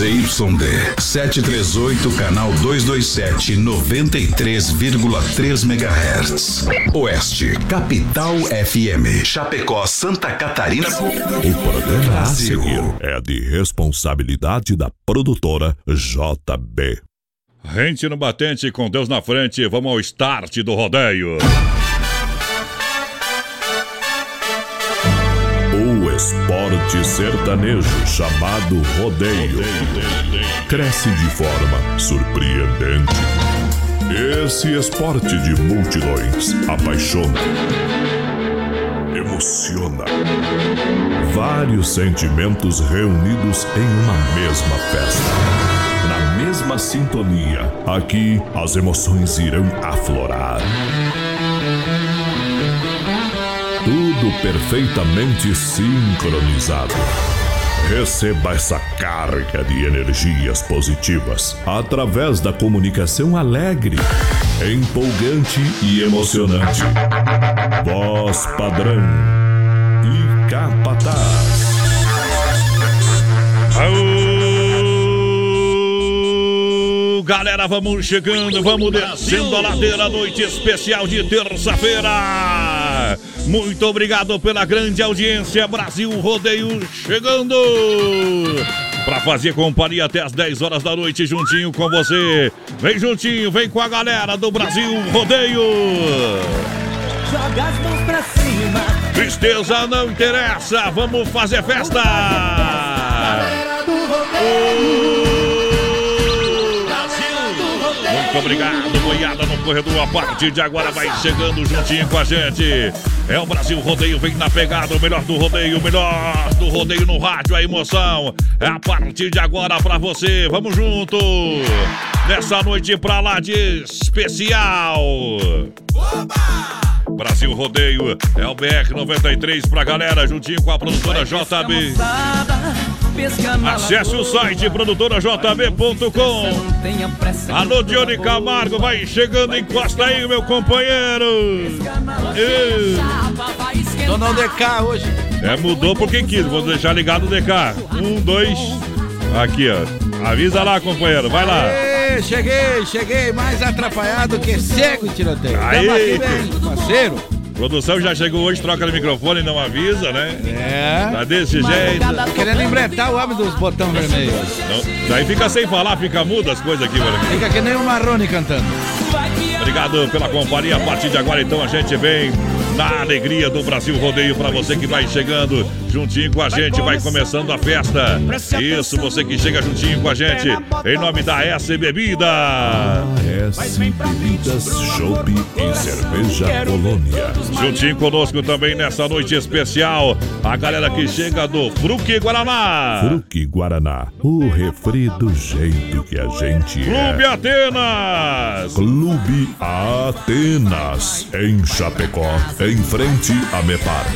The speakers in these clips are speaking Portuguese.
ZYD 738, canal 227, 93,3 MHz. Oeste, Capital FM. Chapecó, Santa Catarina. O programa a seguir é de responsabilidade da produtora JB. Rente no batente com Deus na frente, vamos ao start do rodeio. Esporte sertanejo chamado rodeio cresce de forma surpreendente. Esse esporte de multidões apaixona, emociona. Vários sentimentos reunidos em uma mesma festa mesma sintonia, aqui as emoções irão aflorar. Perfeitamente sincronizado. Receba essa carga de energias positivas através da comunicação alegre, empolgante e emocionante. Voz padrão e capataz. Aô! galera, vamos chegando, vamos descendo a ladeira, noite especial de terça-feira. Muito obrigado pela grande audiência, Brasil Rodeio chegando para fazer companhia até as 10 horas da noite juntinho com você. Vem juntinho, vem com a galera do Brasil Rodeio. Joga as mãos pra cima. Tristeza não interessa, vamos fazer festa. Galera do rodeio. Muito obrigado, boiada no corredor. A partir de agora vai chegando juntinho com a gente. É o Brasil Rodeio, vem na pegada, o melhor do rodeio, o melhor do rodeio no rádio, a emoção. É a partir de agora pra você. Vamos junto. Nessa noite pra lá de especial. Oba! Brasil Rodeio é o BR 93 pra galera, juntinho com a produtora JB. Acesse o site produtorajb.com. Alô, Dione Camargo, vai chegando, encosta aí, meu companheiro. Dona DK hoje. É, mudou porque quis, vou deixar ligado o DK. Um, dois, aqui, ó. Avisa lá, companheiro, vai lá. Aê, cheguei, cheguei, mais atrapalhado que cego tiroteio. Aí, parceiro. Produção já chegou hoje, troca no microfone e não avisa, né? É. Tá desse jeito. Querendo embretar o homem dos botão vermelhos. Não, daí fica sem falar, fica mudo as coisas aqui, mano. Fica que nem o Marrone cantando. Obrigado pela companhia. A partir de agora, então, a gente vem na alegria do Brasil Rodeio para você que vai chegando juntinho com a gente, vai começando a festa. Isso, você que chega juntinho com a gente, em nome da S Bebida. S Bebidas, Chopp e Cerveja Colônia. Juntinho conosco também nessa noite especial, a galera que chega do Fruque Guaraná. Fruque Guaraná, o refri do jeito que a gente é. Clube Atenas. Clube Atenas, em Chapecó, em frente a Mepar.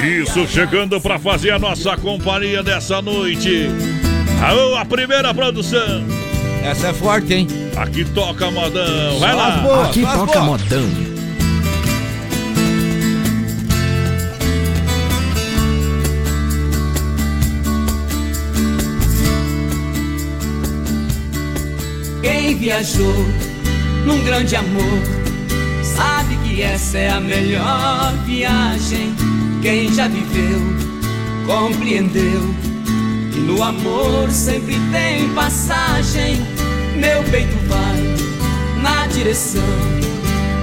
Isso, chegando para fazer a nossa companhia dessa noite. Aô, a primeira produção. Essa é forte, hein? Aqui toca modão. Vai lá. Boas, Aqui toca boas. modão. Quem viajou num grande amor sabe que essa é a melhor viagem. Quem já viveu, compreendeu. E no amor sempre tem passagem. Meu peito vai na direção.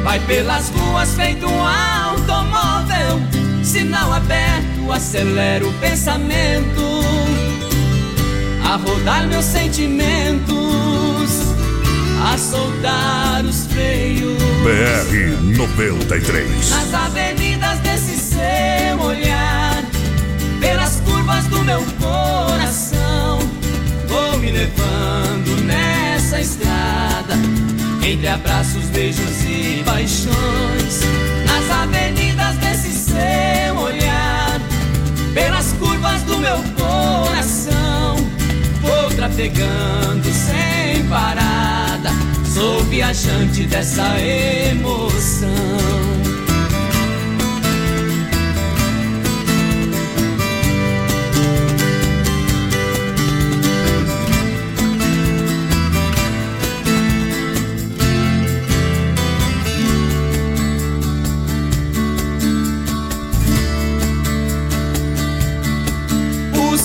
Vai pelas ruas feito um automóvel. Sinal aberto, acelera o pensamento. A rodar meus sentimentos a soltar os freios. BR 93. Nas avenidas do meu coração, vou me levando nessa estrada, entre abraços, beijos e paixões. Nas avenidas desse seu olhar, pelas curvas do meu coração, vou trafegando sem parar Sou viajante dessa emoção.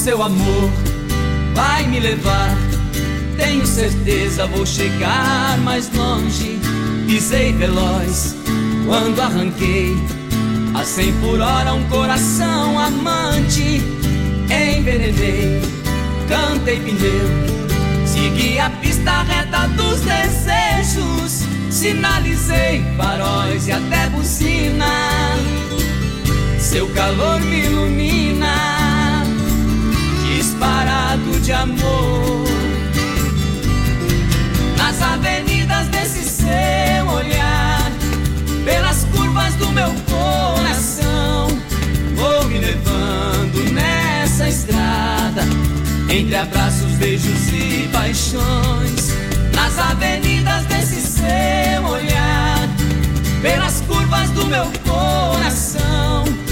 Seu amor vai me levar. Tenho certeza vou chegar mais longe. Pisei veloz quando arranquei a cem por hora um coração amante. Envenenei, cantei pneu, segui a pista reta dos desejos. Sinalizei faróis e até buzina. Seu calor me ilumina, disparado de amor. Nas avenidas desse seu olhar, pelas curvas do meu coração, vou me levando nessa estrada, entre abraços, beijos e paixões. Nas avenidas desse seu olhar, pelas curvas do meu coração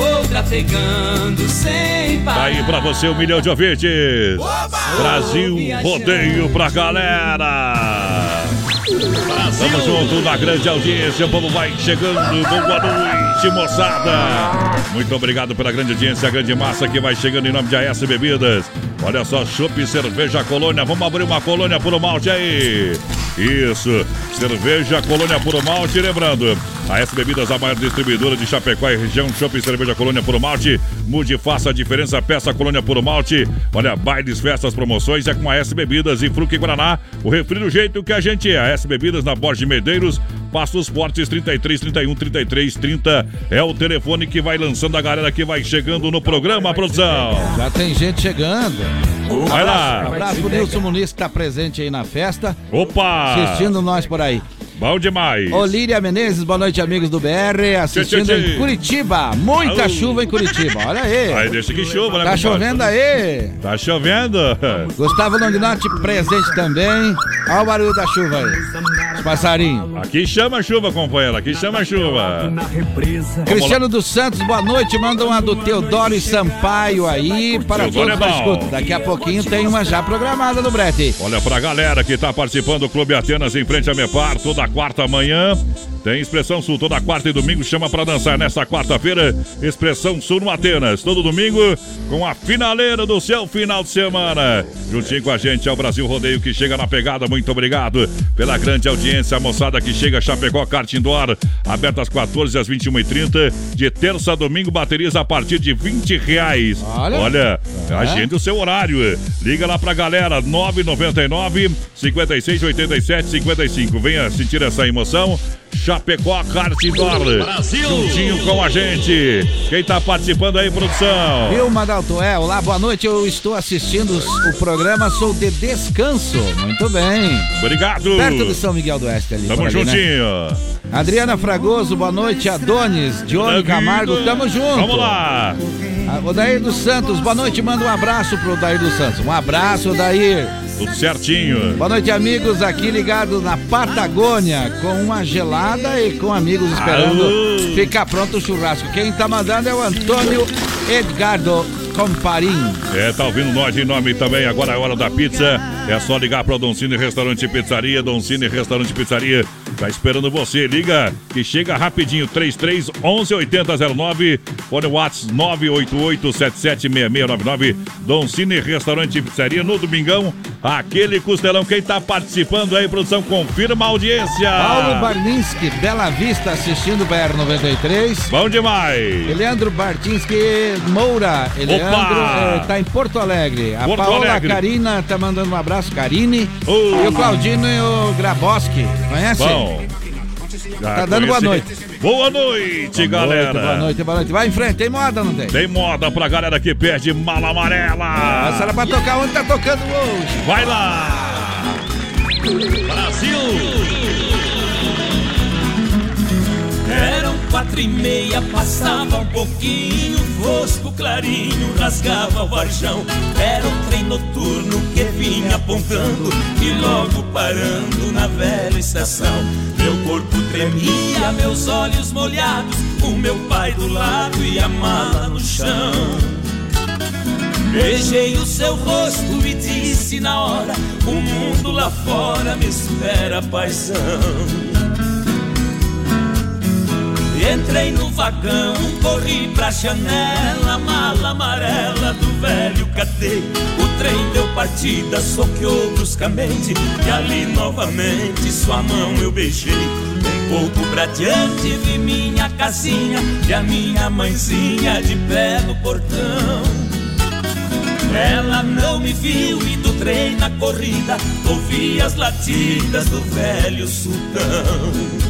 Vou trafegando sem parar. Tá aí pra você um milhão de ouvintes. Oba! Brasil rodeio pra galera. Brasil. Tamo junto na grande audiência. O povo vai chegando. Boa noite, moçada. Muito obrigado pela grande audiência, a grande massa que vai chegando em nome de AS Bebidas. Olha só, chopp cerveja colônia. Vamos abrir uma colônia por malte aí. Isso, cerveja colônia por malte. Lembrando, a S Bebidas, a maior distribuidora de Chapecó e região, Shopping Cerveja Colônia Puro Malte. Mude faça a diferença, peça Colônia Puro Malte. Olha, bailes, festas, promoções é com a S Bebidas e Fruque Guaraná. O refri do jeito que a gente é. A S Bebidas na Borges Medeiros, Passos Fortes 33 31 33 30 é o telefone que vai lançando a galera que vai chegando no programa, produção. Já tem gente chegando. Vai lá. Abraço pro Nilson Muniz que tá presente aí na festa. Opa! Assistindo nós por aí. Bom demais. Olíria Menezes, boa noite, amigos do BR, assistindo tchê, tchê, em Curitiba. Muita Alô. chuva em Curitiba, olha aí. Aí deixa que chuva, né? Tá chovendo aí. Tá chovendo. Gustavo Longnotti presente também. Olha o barulho da chuva aí. Os passarinhos. Aqui chama chuva, companheiro, aqui chama chuva. Cristiano dos Santos, boa noite. Manda uma do Teodoro e Sampaio aí para Teodoro todos é escuta. Daqui a pouquinho tem uma já programada no brete. Olha pra galera que tá participando do Clube Atenas em frente a Mepar, toda quarta manhã. Tem Expressão Sul toda quarta e domingo. Chama para dançar nessa quarta-feira. Expressão Sul no Atenas. Todo domingo com a finaleira do seu final de semana. Juntinho com a gente é o Brasil Rodeio que chega na pegada. Muito obrigado pela grande audiência. A moçada que chega, Chapecó Kart Indoor. Aberto às 14 às 21h30. De terça a domingo, baterias a partir de 20 reais. Olha, Olha é. agende o seu horário. Liga lá pra galera. 999 56 87 55. Venha sentir essa emoção. Chapecó Kart Brasil! Juntinho com a gente. Quem tá participando aí, produção? Vilma Daltoé, olá, boa noite. Eu estou assistindo o programa, sou de descanso. Muito bem. Obrigado. Perto de São Miguel do Oeste ali. Tamo ali, né? juntinho. Né? Adriana Fragoso, boa noite. Adonis, Diogo Camargo, tamo junto. Vamos lá. Ah, Odair dos Santos, boa noite. Manda um abraço pro Odair dos Santos. Um abraço, Odair. Tudo certinho. Boa noite, amigos. Aqui ligados na Patagônia, com uma gelada e com amigos esperando ficar pronto o churrasco. Quem tá mandando é o Antônio Edgardo Comparim. É, tá ouvindo nós em nome também. Agora é hora da pizza. É só ligar para o Doncini Restaurante e Pizzaria. Doncini Restaurante e Pizzaria Tá esperando você. Liga que chega rapidinho. 33 11 8009. Fone WhatsApp 988 776699. Dom Cine Restaurante e Pizzaria no Domingão. Aquele costelão. Quem tá participando aí, produção, confirma a audiência. Paulo Barninski, Bela Vista, assistindo o BR93. Bom demais. Leandro Bartinski Moura. Leandro é, tá em Porto Alegre. A Porto Paola Alegre. Karina tá mandando um abraço. Karine. Uh. E o Claudino e o Graboski. Conhece? Bom. Já tá dando boa noite. Boa noite, boa galera. Noite, boa noite, boa noite. Vai em frente, tem moda, não tem? Tem moda pra galera que perde mala amarela. Essa era pra tocar onde tá tocando hoje. Vai lá. Brasil. Quatro e meia, passava um pouquinho Fosco clarinho rasgava o varjão Era um trem noturno que vinha apontando E logo parando na velha estação. Meu corpo tremia, meus olhos molhados O meu pai do lado e a mala no chão. Beijei o seu rosto e disse na hora O mundo lá fora me espera paixão Entrei no vagão, corri pra janela, mala amarela do velho catei. O trem deu partida, soqueou bruscamente, e ali novamente sua mão eu beijei. Um pouco pra diante vi minha casinha e a minha mãezinha de pé no portão. Ela não me viu e do trem na corrida ouvi as latidas do velho sultão.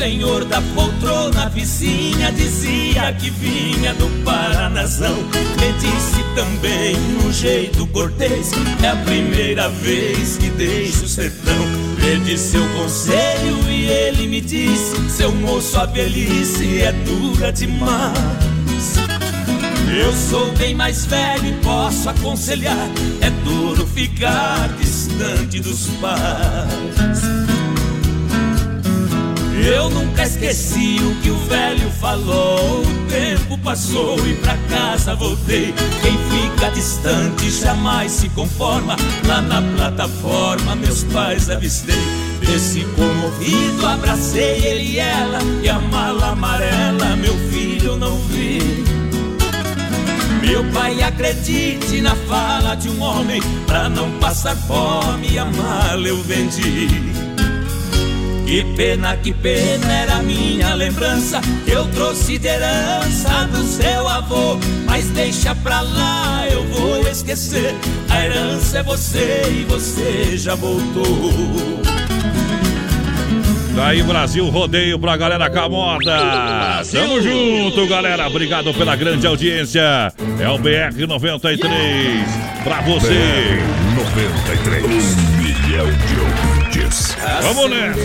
Senhor da poltrona vizinha dizia que vinha do Paranazão. Me disse também um jeito cortês, é a primeira vez que deixo o sertão. Pedi seu conselho e ele me disse: Seu moço, a velhice é dura demais. Eu sou bem mais velho e posso aconselhar: é duro ficar distante dos pais. Eu nunca esqueci o que o velho falou. O tempo passou e pra casa voltei. Quem fica distante jamais se conforma. Lá na plataforma, meus pais avistei. Desse comovido, abracei ele e ela. E a mala amarela, meu filho, não vi. Meu pai, acredite na fala de um homem. Pra não passar fome, a mala eu vendi. Que pena, que pena era minha lembrança que eu trouxe de herança do seu avô. Mas deixa pra lá, eu vou esquecer. A herança é você e você já voltou. Daí Brasil Rodeio pra galera Camota. Tamo junto, galera. Obrigado pela grande audiência. É o BR 93 pra você. BR 93. Um milhão de ouvintes. Vamos nessa!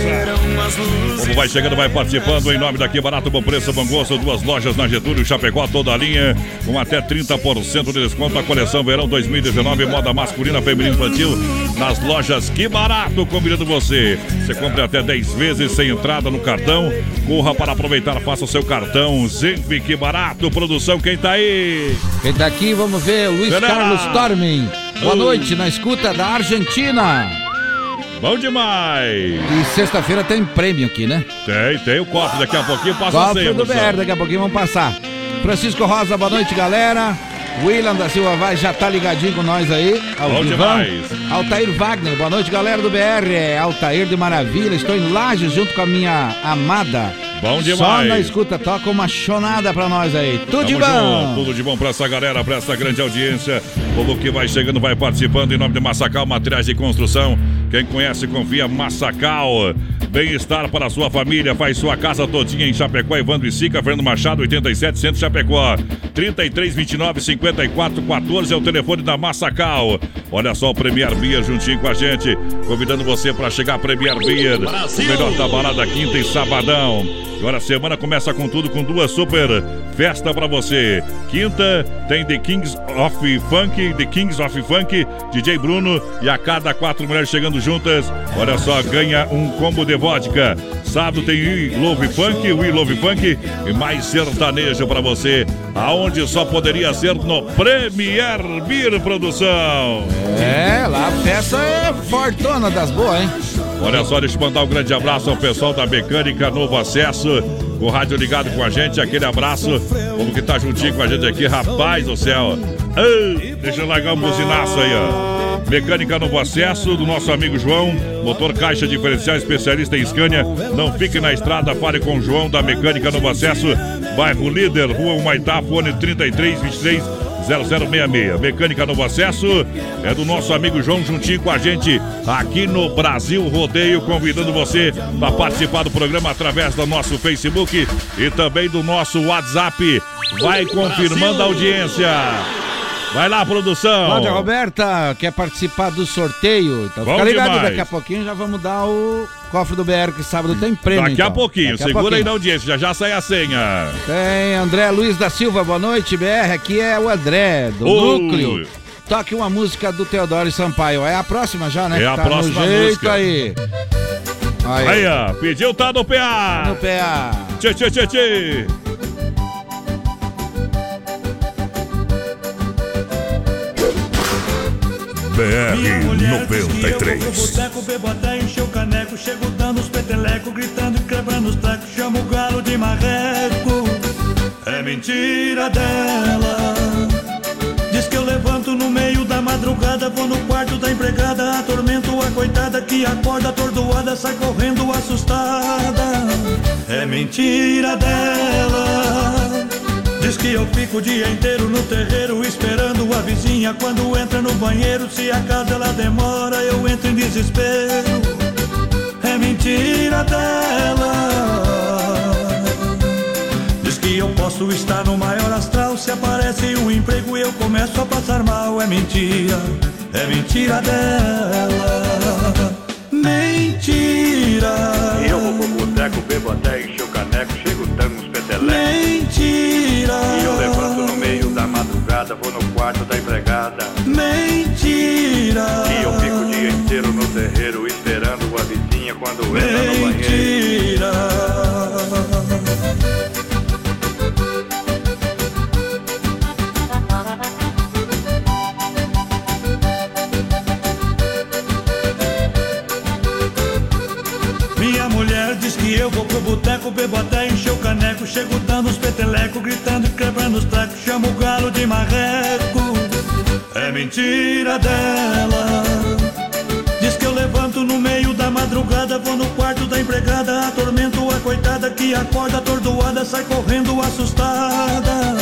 Como vai chegando, vai participando em nome daqui, barato, bom preço, bom gosto. Duas lojas na Getúlio, Chapecó, toda a linha, com até 30% de desconto. A coleção Verão 2019, moda masculina, feminina infantil, nas lojas Que Barato, convidando você. Você compra até 10 vezes sem entrada no cartão. Corra para aproveitar, faça o seu cartão. Zenf, Que Barato, produção, quem tá aí? Quem tá aqui, vamos ver, Luiz Será? Carlos Tormin. Boa noite, na escuta da Argentina. Bom demais! E sexta-feira tem prêmio aqui, né? Tem, tem o cofre. Daqui a pouquinho passa Cofre do BR, daqui a pouquinho vamos passar. Francisco Rosa, boa noite, galera. William da Silva vai já tá ligadinho com nós aí. Ao Bom demais. Altair Wagner, boa noite, galera do BR. É Altair de Maravilha. Estou em Lages junto com a minha amada Bom demais. Só na escuta, toca uma chonada pra nós aí. Tudo Tamo de bom. Junto, tudo de bom pra essa galera, pra essa grande audiência. Povo que vai chegando, vai participando em nome de Massacal Materiais de Construção. Quem conhece, confia Massacal. Bem-estar para a sua família. Faz sua casa todinha em Chapecó. Evandro e Sica, Fernando Machado, 87 Centro Chapecó. 33 29 54 14 é o telefone da Massacal. Olha só o Premier Beer juntinho com a gente. Convidando você para chegar a Premier Beer. O melhor da balada quinta e sabadão. Agora a semana começa com tudo, com duas super festa para você. Quinta tem The Kings of Funk, The Kings of Funk, DJ Bruno e a cada quatro mulheres chegando juntas. Olha só, ganha um combo de vodka. Sábado tem We Love Funk, We Love Funk e mais sertanejo para você, aonde só poderia ser no Premier Beer Produção. É, lá a festa é fortuna das boas, hein? Olha só, deixa eu mandar um grande abraço ao pessoal da Mecânica Novo Acesso, com o rádio ligado com a gente. Aquele abraço, como que tá juntinho com a gente aqui, rapaz do céu. Ei, deixa eu largar um buzinaço aí, ó. Mecânica Novo Acesso, do nosso amigo João. Motor caixa diferencial, especialista em Scania. Não fique na estrada, fale com o João da Mecânica Novo Acesso. Bairro Líder, Rua Humaitá, fone 3323 0066. Mecânica Novo Acesso é do nosso amigo João juntinho com a gente aqui no Brasil Rodeio, convidando você para participar do programa através do nosso Facebook e também do nosso WhatsApp. Vai confirmando a audiência. Vai lá, produção. Cláudia Roberta quer participar do sorteio. Então Bom fica ligado, demais. daqui a pouquinho já vamos dar o cofre do BR, que sábado tem prêmio. Daqui então. a pouquinho, daqui segura pouquinho. aí na audiência, já já sai a senha. Tem André Luiz da Silva, boa noite, BR. Aqui é o André, do Núcleo. Toque uma música do Teodoro Sampaio. É a próxima já, né? É a tá próxima jeito música. aí. Aí, aí ó, pediu, tá no PA. Tá no PA. Tchê, tchê, tchê, tchê. BR-93. Boteco, bebo até encher o caneco, chego dando os peteleco, gritando e quebrando os trecos, chamo o galo de marreco. É mentira dela. Diz que eu levanto no meio da madrugada, vou no quarto da empregada, atormento a coitada que acorda atordoada, sai correndo assustada. É mentira dela. Diz que eu fico o dia inteiro no terreiro esperando a vizinha quando entra no banheiro. Se a casa ela demora, eu entro em desespero. É mentira dela. Diz que eu posso estar no maior astral. Se aparece um emprego, eu começo a passar mal. É mentira, é mentira dela. Mentira. Eu vou pro boteco, bebo até encher o caneco, chego petelecos. Mentira. E eu levanto no meio da madrugada, vou no quarto da empregada. Mentira. E eu fico o dia inteiro no terreiro, esperando a vizinha quando entra no banheiro. Mentira. Que eu vou pro boteco, bebo até encher o caneco, chego dando os peteleco, gritando e quebrando os trecos, chamo o galo de marreco. É mentira dela. Diz que eu levanto no meio da madrugada, vou no quarto da empregada, atormento a coitada que acorda atordoada, sai correndo assustada.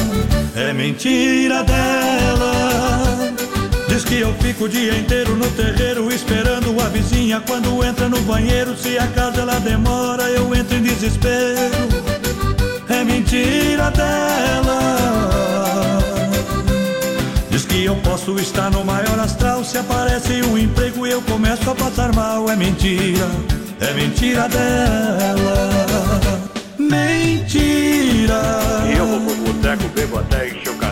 É mentira dela. Diz que eu fico o dia inteiro no terreiro esperando a vizinha quando entra no banheiro. Se a casa ela demora, eu entro em desespero. É mentira dela. Diz que eu posso estar no maior astral. Se aparece um emprego, eu começo a passar mal. É mentira, é mentira dela. Mentira. E eu vou pro boteco, bebo até encher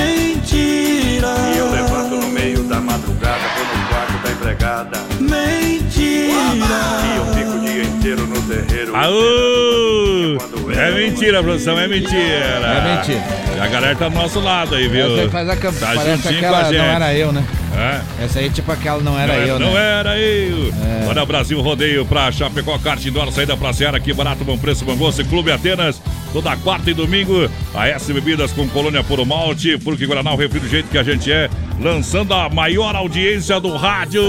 Mentira. E eu levanto no meio da madrugada, vou no quarto da empregada. Mentira. E eu fico dia inteiro no terreiro. Aô! Quando É mentira, produção, é mentira. É mentira. E a galera tá do nosso lado aí, viu? Essa aí faz a campanha. Tá Parece aquela não gente. era eu, né? É. Essa aí, tipo aquela não era não, eu, não né? era eu. Olha o Brasil Rodeio pra Chapecó, kart indoor, saída pra Seara, aqui barato, bom preço, bom gosto. Clube Atenas, toda quarta e domingo. A S Bebidas com Colônia Puro Malte, porque Guaraná, o refri do jeito que a gente é. Lançando a maior audiência do rádio.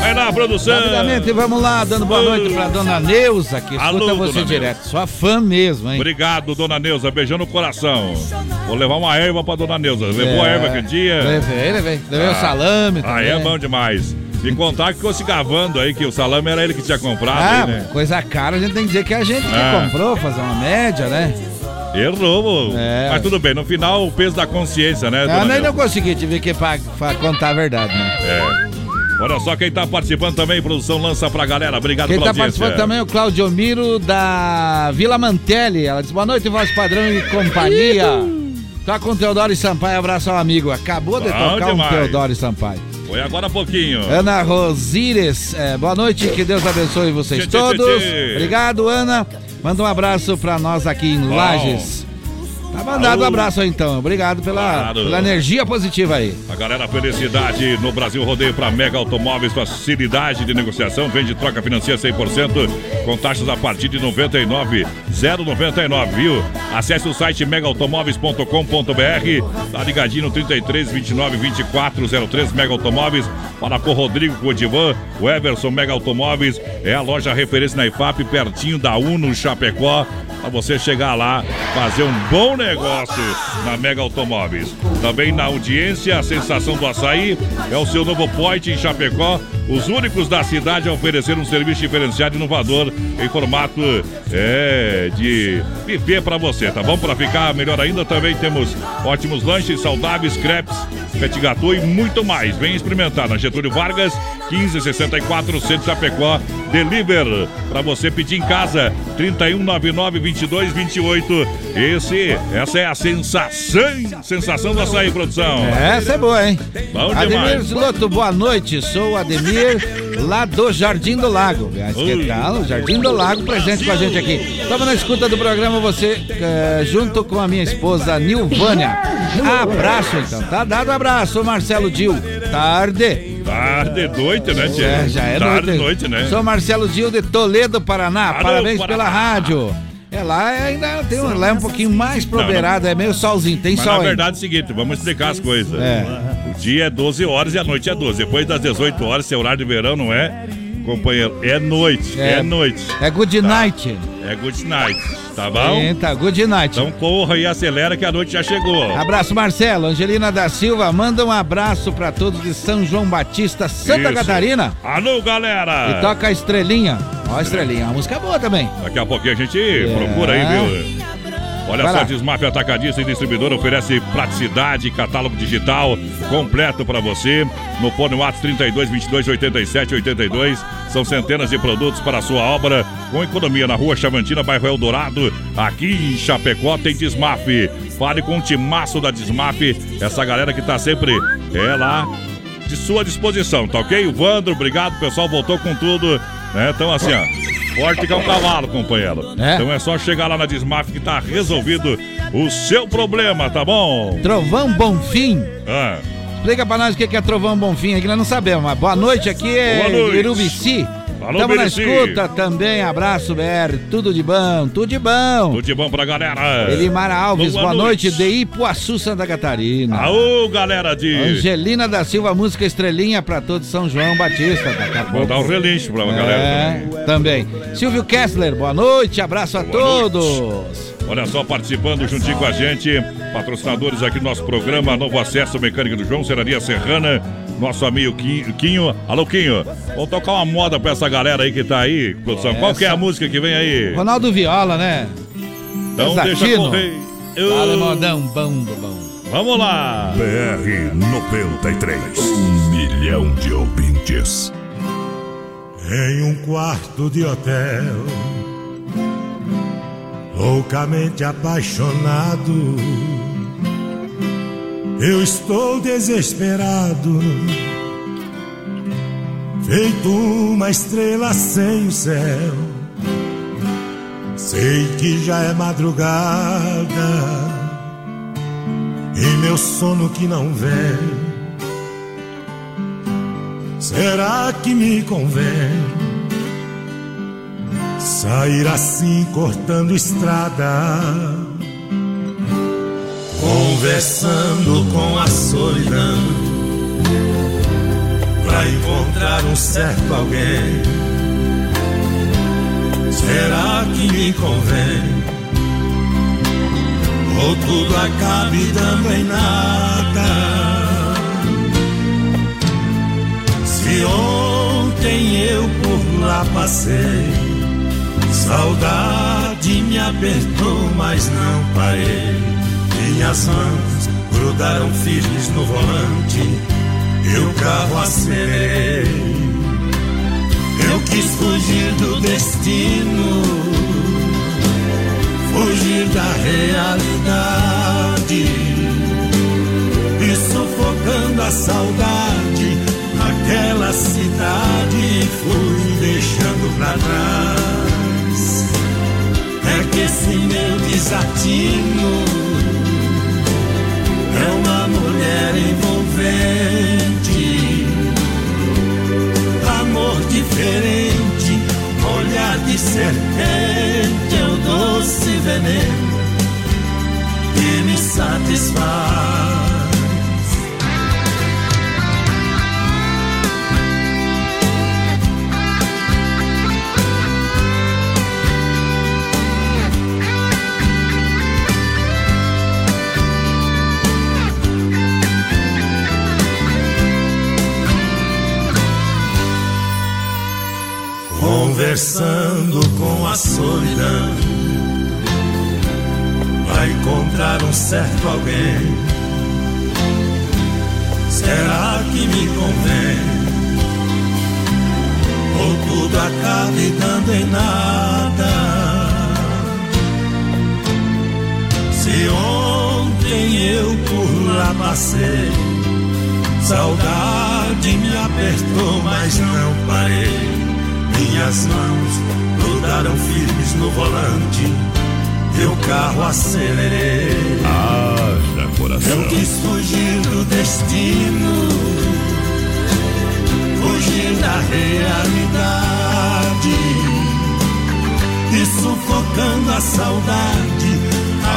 Vai lá, produção. Rapidamente, vamos lá, dando boa noite pra dona Neuza, que escuta Alô, você direto. Sua fã mesmo, hein? Obrigado, dona Neuza. Beijando no coração. Vou levar uma erva pra dona Neuza. Levou a É, erva aquele dia? Levei, levei. Levei o salame Ah, também. é bom demais. E contar que ficou se gavando aí, que o salame era ele que tinha comprado, Ah, aí, né? coisa cara, a gente tem que dizer que é a gente que Ah. comprou, fazer uma média, né? Errou. É. mas tudo bem. No final, o peso da consciência, né, Ah, nem Neuza? não consegui, tive que pra, pra contar a verdade, né? É. Olha só quem tá participando também, produção lança pra galera. Obrigado Quem pela tá audiência. participando também é o Claudio Miro da Vila Mantelli. Ela diz boa noite, voz padrão e companhia. Tá com o Teodoro e Sampaio, abraço ao amigo. Acabou de Bom tocar demais. um Teodoro e Sampaio. Foi agora há pouquinho. Ana Rosires, é, boa noite, que Deus abençoe vocês tchê, todos. tchê, tchê. Obrigado, Ana. Manda um abraço pra nós aqui em Lages. Tá mandado um abraço então. Obrigado pela, Claro. pela energia positiva aí. A galera Felicidade no Brasil Rodeio para Mega Automóveis, facilidade de negociação, vende troca financeira 100%, com taxas a partir de 99, 099, viu? Acesse o site megaautomóveis.com.br, tá ligadinho no 33 29 24 03 Mega Automóveis, fala com o Rodrigo Codivan, o Everson Mega Automóveis, é a loja referência na IFAP, pertinho da Uno Chapecó, para você chegar lá, fazer um bom negócio na Mega Automóveis. Também na audiência, a sensação do açaí. É o seu novo point em Chapecó, os únicos da cidade a oferecer um serviço diferenciado e inovador em formato é, de buffet para você, tá bom? Para ficar melhor ainda, também temos ótimos lanches saudáveis, crepes, petit gâteau e muito mais. Vem experimentar na Getúlio Vargas, 1564, Centro Chapecó. Deliver para você pedir em casa, 3199 2228. Esse, essa é a sensação sensação do açaí, produção. Essa é boa, hein? Bom Ademir demais. Ziloto, boa noite. Sou o Ademir, lá do Jardim do Lago. Que tal? Jardim do Lago, presente com a gente aqui. Tava na escuta do programa, você, eh, junto com a minha esposa Nilvânia. Abraço, então. Tá dado abraço, Marcelo Dil. Tarde. Tarde, noite, né, tia? É, já é Tarde, noite. noite, né? Sou Marcelo Dil de Toledo, Paraná. Parabéns Paraná. pela rádio. É lá é ainda tem um, lá é um pouquinho mais proberado, é meio solzinho, tem Mas sol na verdade é o seguinte, vamos explicar as coisas. É. Dia é 12 horas e a noite é 12. Depois das 18 horas, se é horário de verão, não é, companheiro? É noite, é, É. noite. É good night. É good night, tá bom? Eita, good night. Então corra e acelera que a noite já chegou. Abraço, Marcelo. Angelina da Silva, manda um abraço pra todos de São João Batista, Santa Isso. Catarina. Alô, galera! E toca a estrelinha. Ó, a estrelinha, uma música boa também. Daqui a pouquinho a gente procura aí, viu? Olha Vai só, lá. Atacadista e Distribuidor oferece praticidade, catálogo digital completo para você. No Fone Watts 32 22 87 82. São centenas de produtos para a sua obra com economia na rua Chavantina, bairro Eldorado. Aqui em Chapecó tem Desmaf. Fale com o timaço da Desmaf, essa galera que tá sempre é lá de sua disposição, tá ok? O Vandro, obrigado, o pessoal voltou com tudo, né? Então assim, ó. Forte que é um cavalo, companheiro. É. Então é só chegar lá na Desmaf que tá resolvido o seu problema, tá bom? Trovão Bonfim. Ah, Explica pra nós o que é Trovão Bonfim aqui, nós não sabemos, mas boa noite, aqui é Boa noite. Irubici. Alô, Tamo na Birici. escuta também, abraço, BR, tudo de bom, tudo de bom. tudo de bom pra galera. Elimara Alves, Boa boa, noite. noite. de Ipuaçu, Santa Catarina. Aô, galera de. Angelina da Silva, música estrelinha pra todo São João Batista. Vou dar um relincho pra galera É, também. também. Silvio Kessler, boa noite, abraço a Boa todos. Olha só, participando juntinho com a gente, patrocinadores aqui do nosso programa, Novo Acesso Mecânica do João, Serraria Serrana, nosso amigo Quinho. Quinho. Alô, Quinho. Vamos tocar uma moda pra essa galera aí que tá aí, produção. Qual que é a música que vem aí? Ronaldo Viola, né? Então deixa Desatino. correr. Fala, modão, bom bom. Vamos lá. BR 93. Um milhão de ouvintes. Em um quarto de hotel, loucamente apaixonado, eu estou desesperado, feito uma estrela sem o céu. Sei que já é madrugada e meu sono que não vem. Será que me convém sair assim cortando estrada? Conversando com a solidão pra encontrar um certo alguém. Será que me convém? Ou tudo acabe dando em nada? Se ontem eu por lá passei, saudade me apertou, mas não parei. Minhas mãos grudaram firmes no volante e o carro acelerei. Eu quis fugir do destino, fugir da realidade e sufocando a saudade naquela cidade fui deixando pra trás é que esse meu desatino é uma mulher envolvente. Amor diferente olhar de serpente é o doce veneno que me satisfaz Conversando com a solidão Vai encontrar um certo alguém Será que me convém? Ou tudo acabe dando em nada Se ontem lá passei. Saudade me apertou, mas não parei. Minhas mãos grudaram firmes no volante. O carro acelerei. Haja coração. Eu quis fugir do destino, fugir da realidade. E sufocando a saudade,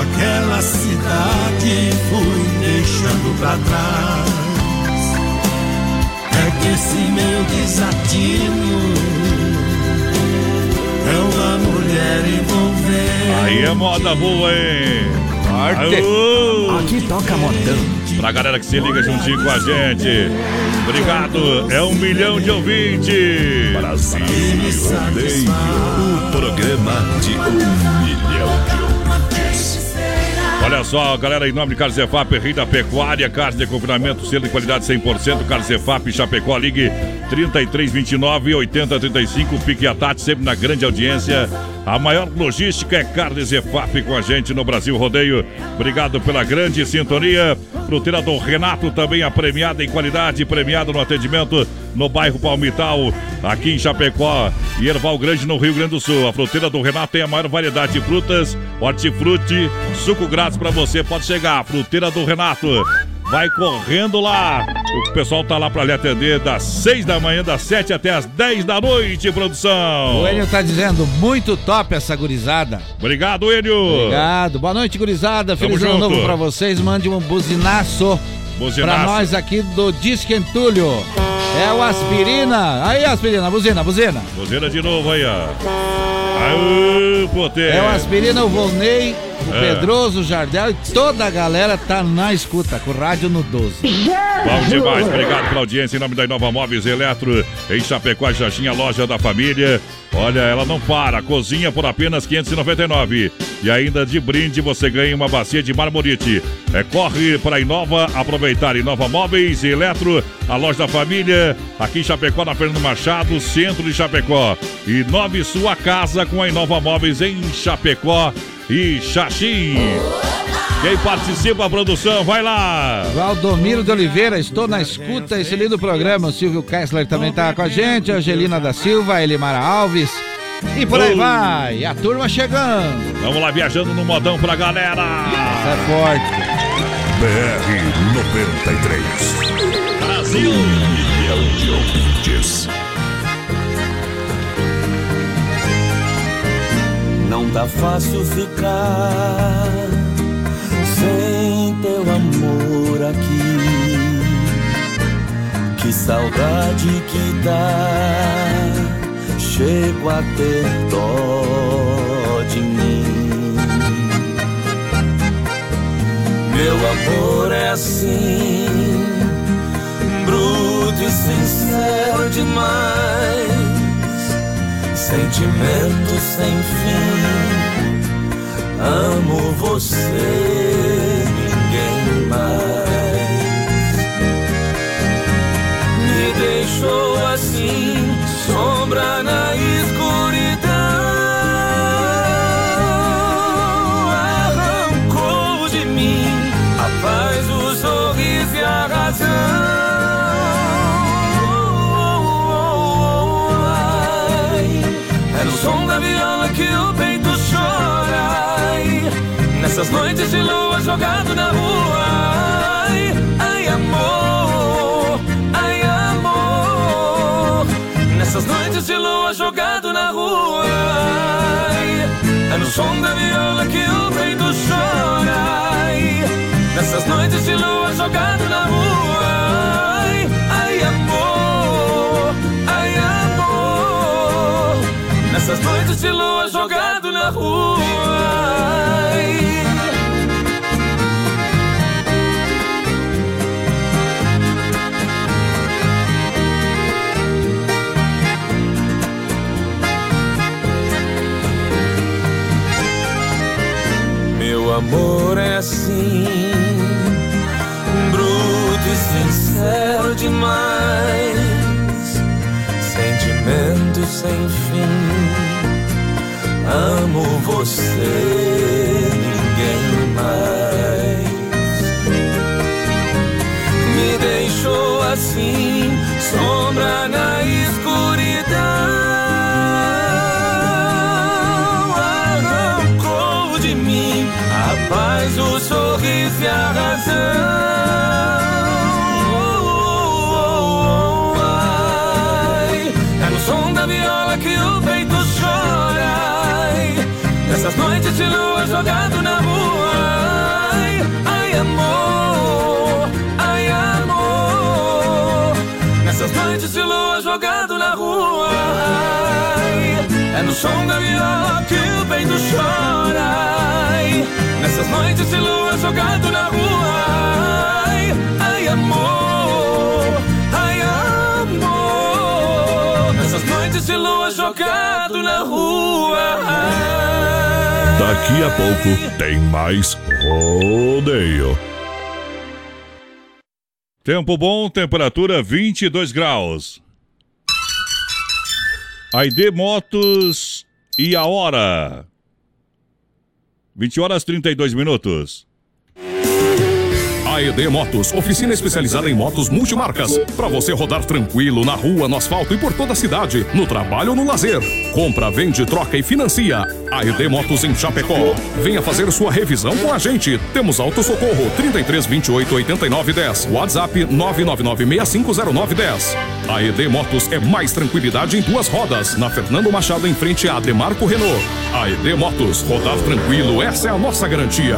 aquela cidade fui deixando pra trás. É que esse meu desatino é uma mulher envolvente. Aí é moda boa, hein? Aô! Aqui toca modão. Pra galera que se liga juntinho com a gente. Obrigado. É um milhão de ouvintes. Brasil Rodeio. O programa de um milhão de ouvintes. Olha só, galera, em nome de Carlos Zefap, Rei da Pecuária, carne de confinamento, selo de qualidade 100%, Carlos Zefap, Chapecó, ligue 3329 8035, Pique Atati, sempre na grande audiência. A maior logística é Carne Zefap com a gente no Brasil Rodeio. Obrigado pela grande sintonia. Fruteira do Renato, também a premiada em qualidade, premiada no atendimento no bairro Palmital, aqui em Chapecó e Erval Grande, no Rio Grande do Sul. A fruteira do Renato tem a maior variedade de frutas, hortifruti, suco grátis para você. Pode chegar, fruteira do Renato. Vai correndo lá. O pessoal tá lá para lhe atender das 6 da manhã, das 7 até as 10 da noite, produção. O Enio tá dizendo, muito top essa gurizada. Obrigado, Enio. Obrigado. Boa noite, gurizada. Tamo Feliz ano junto. novo pra vocês. Mande um buzinaço, Buzinaço. pra nós aqui do Disque Entulho. É o Aspirina. Aí, Aspirina, buzina, buzina. Buzina de novo aí, ó. Potê. É o Aspirina, o Volney, o É. Pedroso, o Jardel e toda a galera tá na escuta, com o rádio no 12. Bom demais, obrigado pela audiência em nome da Inova Móveis Eletro, em Chapecó, Jaxinha, loja da família. Olha, ela não para, cozinha por apenas 599. E ainda de brinde você ganha uma bacia de marmorite. É, corre para a Inova, aproveitar Inova Móveis Eletro, a loja da família, aqui em Chapecó, na Fernando Machado, centro de Chapecó. E nove sua casa com a Inova Móveis em Chapecó e Xaxim. Quem participa, produção, vai lá! Valdomiro de Oliveira, estou na escuta, esse lindo programa. O Silvio Kessler também tá com a gente, Angelina da Silva, a Elimara Alves. E por aí vai, a turma chegando. Vamos lá, viajando no modão pra galera! Isso é forte. BR 93. Brasil. Um milhão de ouvintes. Tá fácil ficar sem teu amor aqui. Que saudade que dá, chego a ter dó de mim. Meu amor é assim, bruto e sincero demais sentimento sem fim. Amo você, ninguém mais. Me deixou assim, sombra na escuridão. Nessas noites de lua jogado na rua. Ai, ai, amor, ai, amor. Nessas noites de lua jogado na rua. Ai, é no som da viola que o peito chora. Ai, nessas noites de lua jogado na rua. Ai, amor, ai, amor. Nessas noites de lua jogado na rua. Amor é assim, bruto e sincero demais, sentimento sem fim. Amo você, jogado na rua. Ai, ai, amor, ai, amor. Nessas noites de lua jogado na rua. Ai, é no som da viola que o peito chora. Ai, nessas noites de lua jogado na rua. Ai, ai, amor, ai, amor. Nessas noites de lua jogado na rua. Daqui a pouco tem mais rodeio. Tempo bom, temperatura 22 graus. ID Motos e a hora. 20 horas 32 minutos. AED Motos, oficina especializada em motos multimarcas. Para você rodar tranquilo na rua, no asfalto e por toda a cidade, no trabalho ou no lazer. Compra, vende, troca e financia. AED Motos em Chapecó. Venha fazer sua revisão com a gente. Temos auto socorro 33 28 89 10. WhatsApp 999 6509 10. AED Motos é mais tranquilidade em duas rodas. Na Fernando Machado em frente a Demarco Renault. AED Motos, rodar tranquilo, essa é a nossa garantia.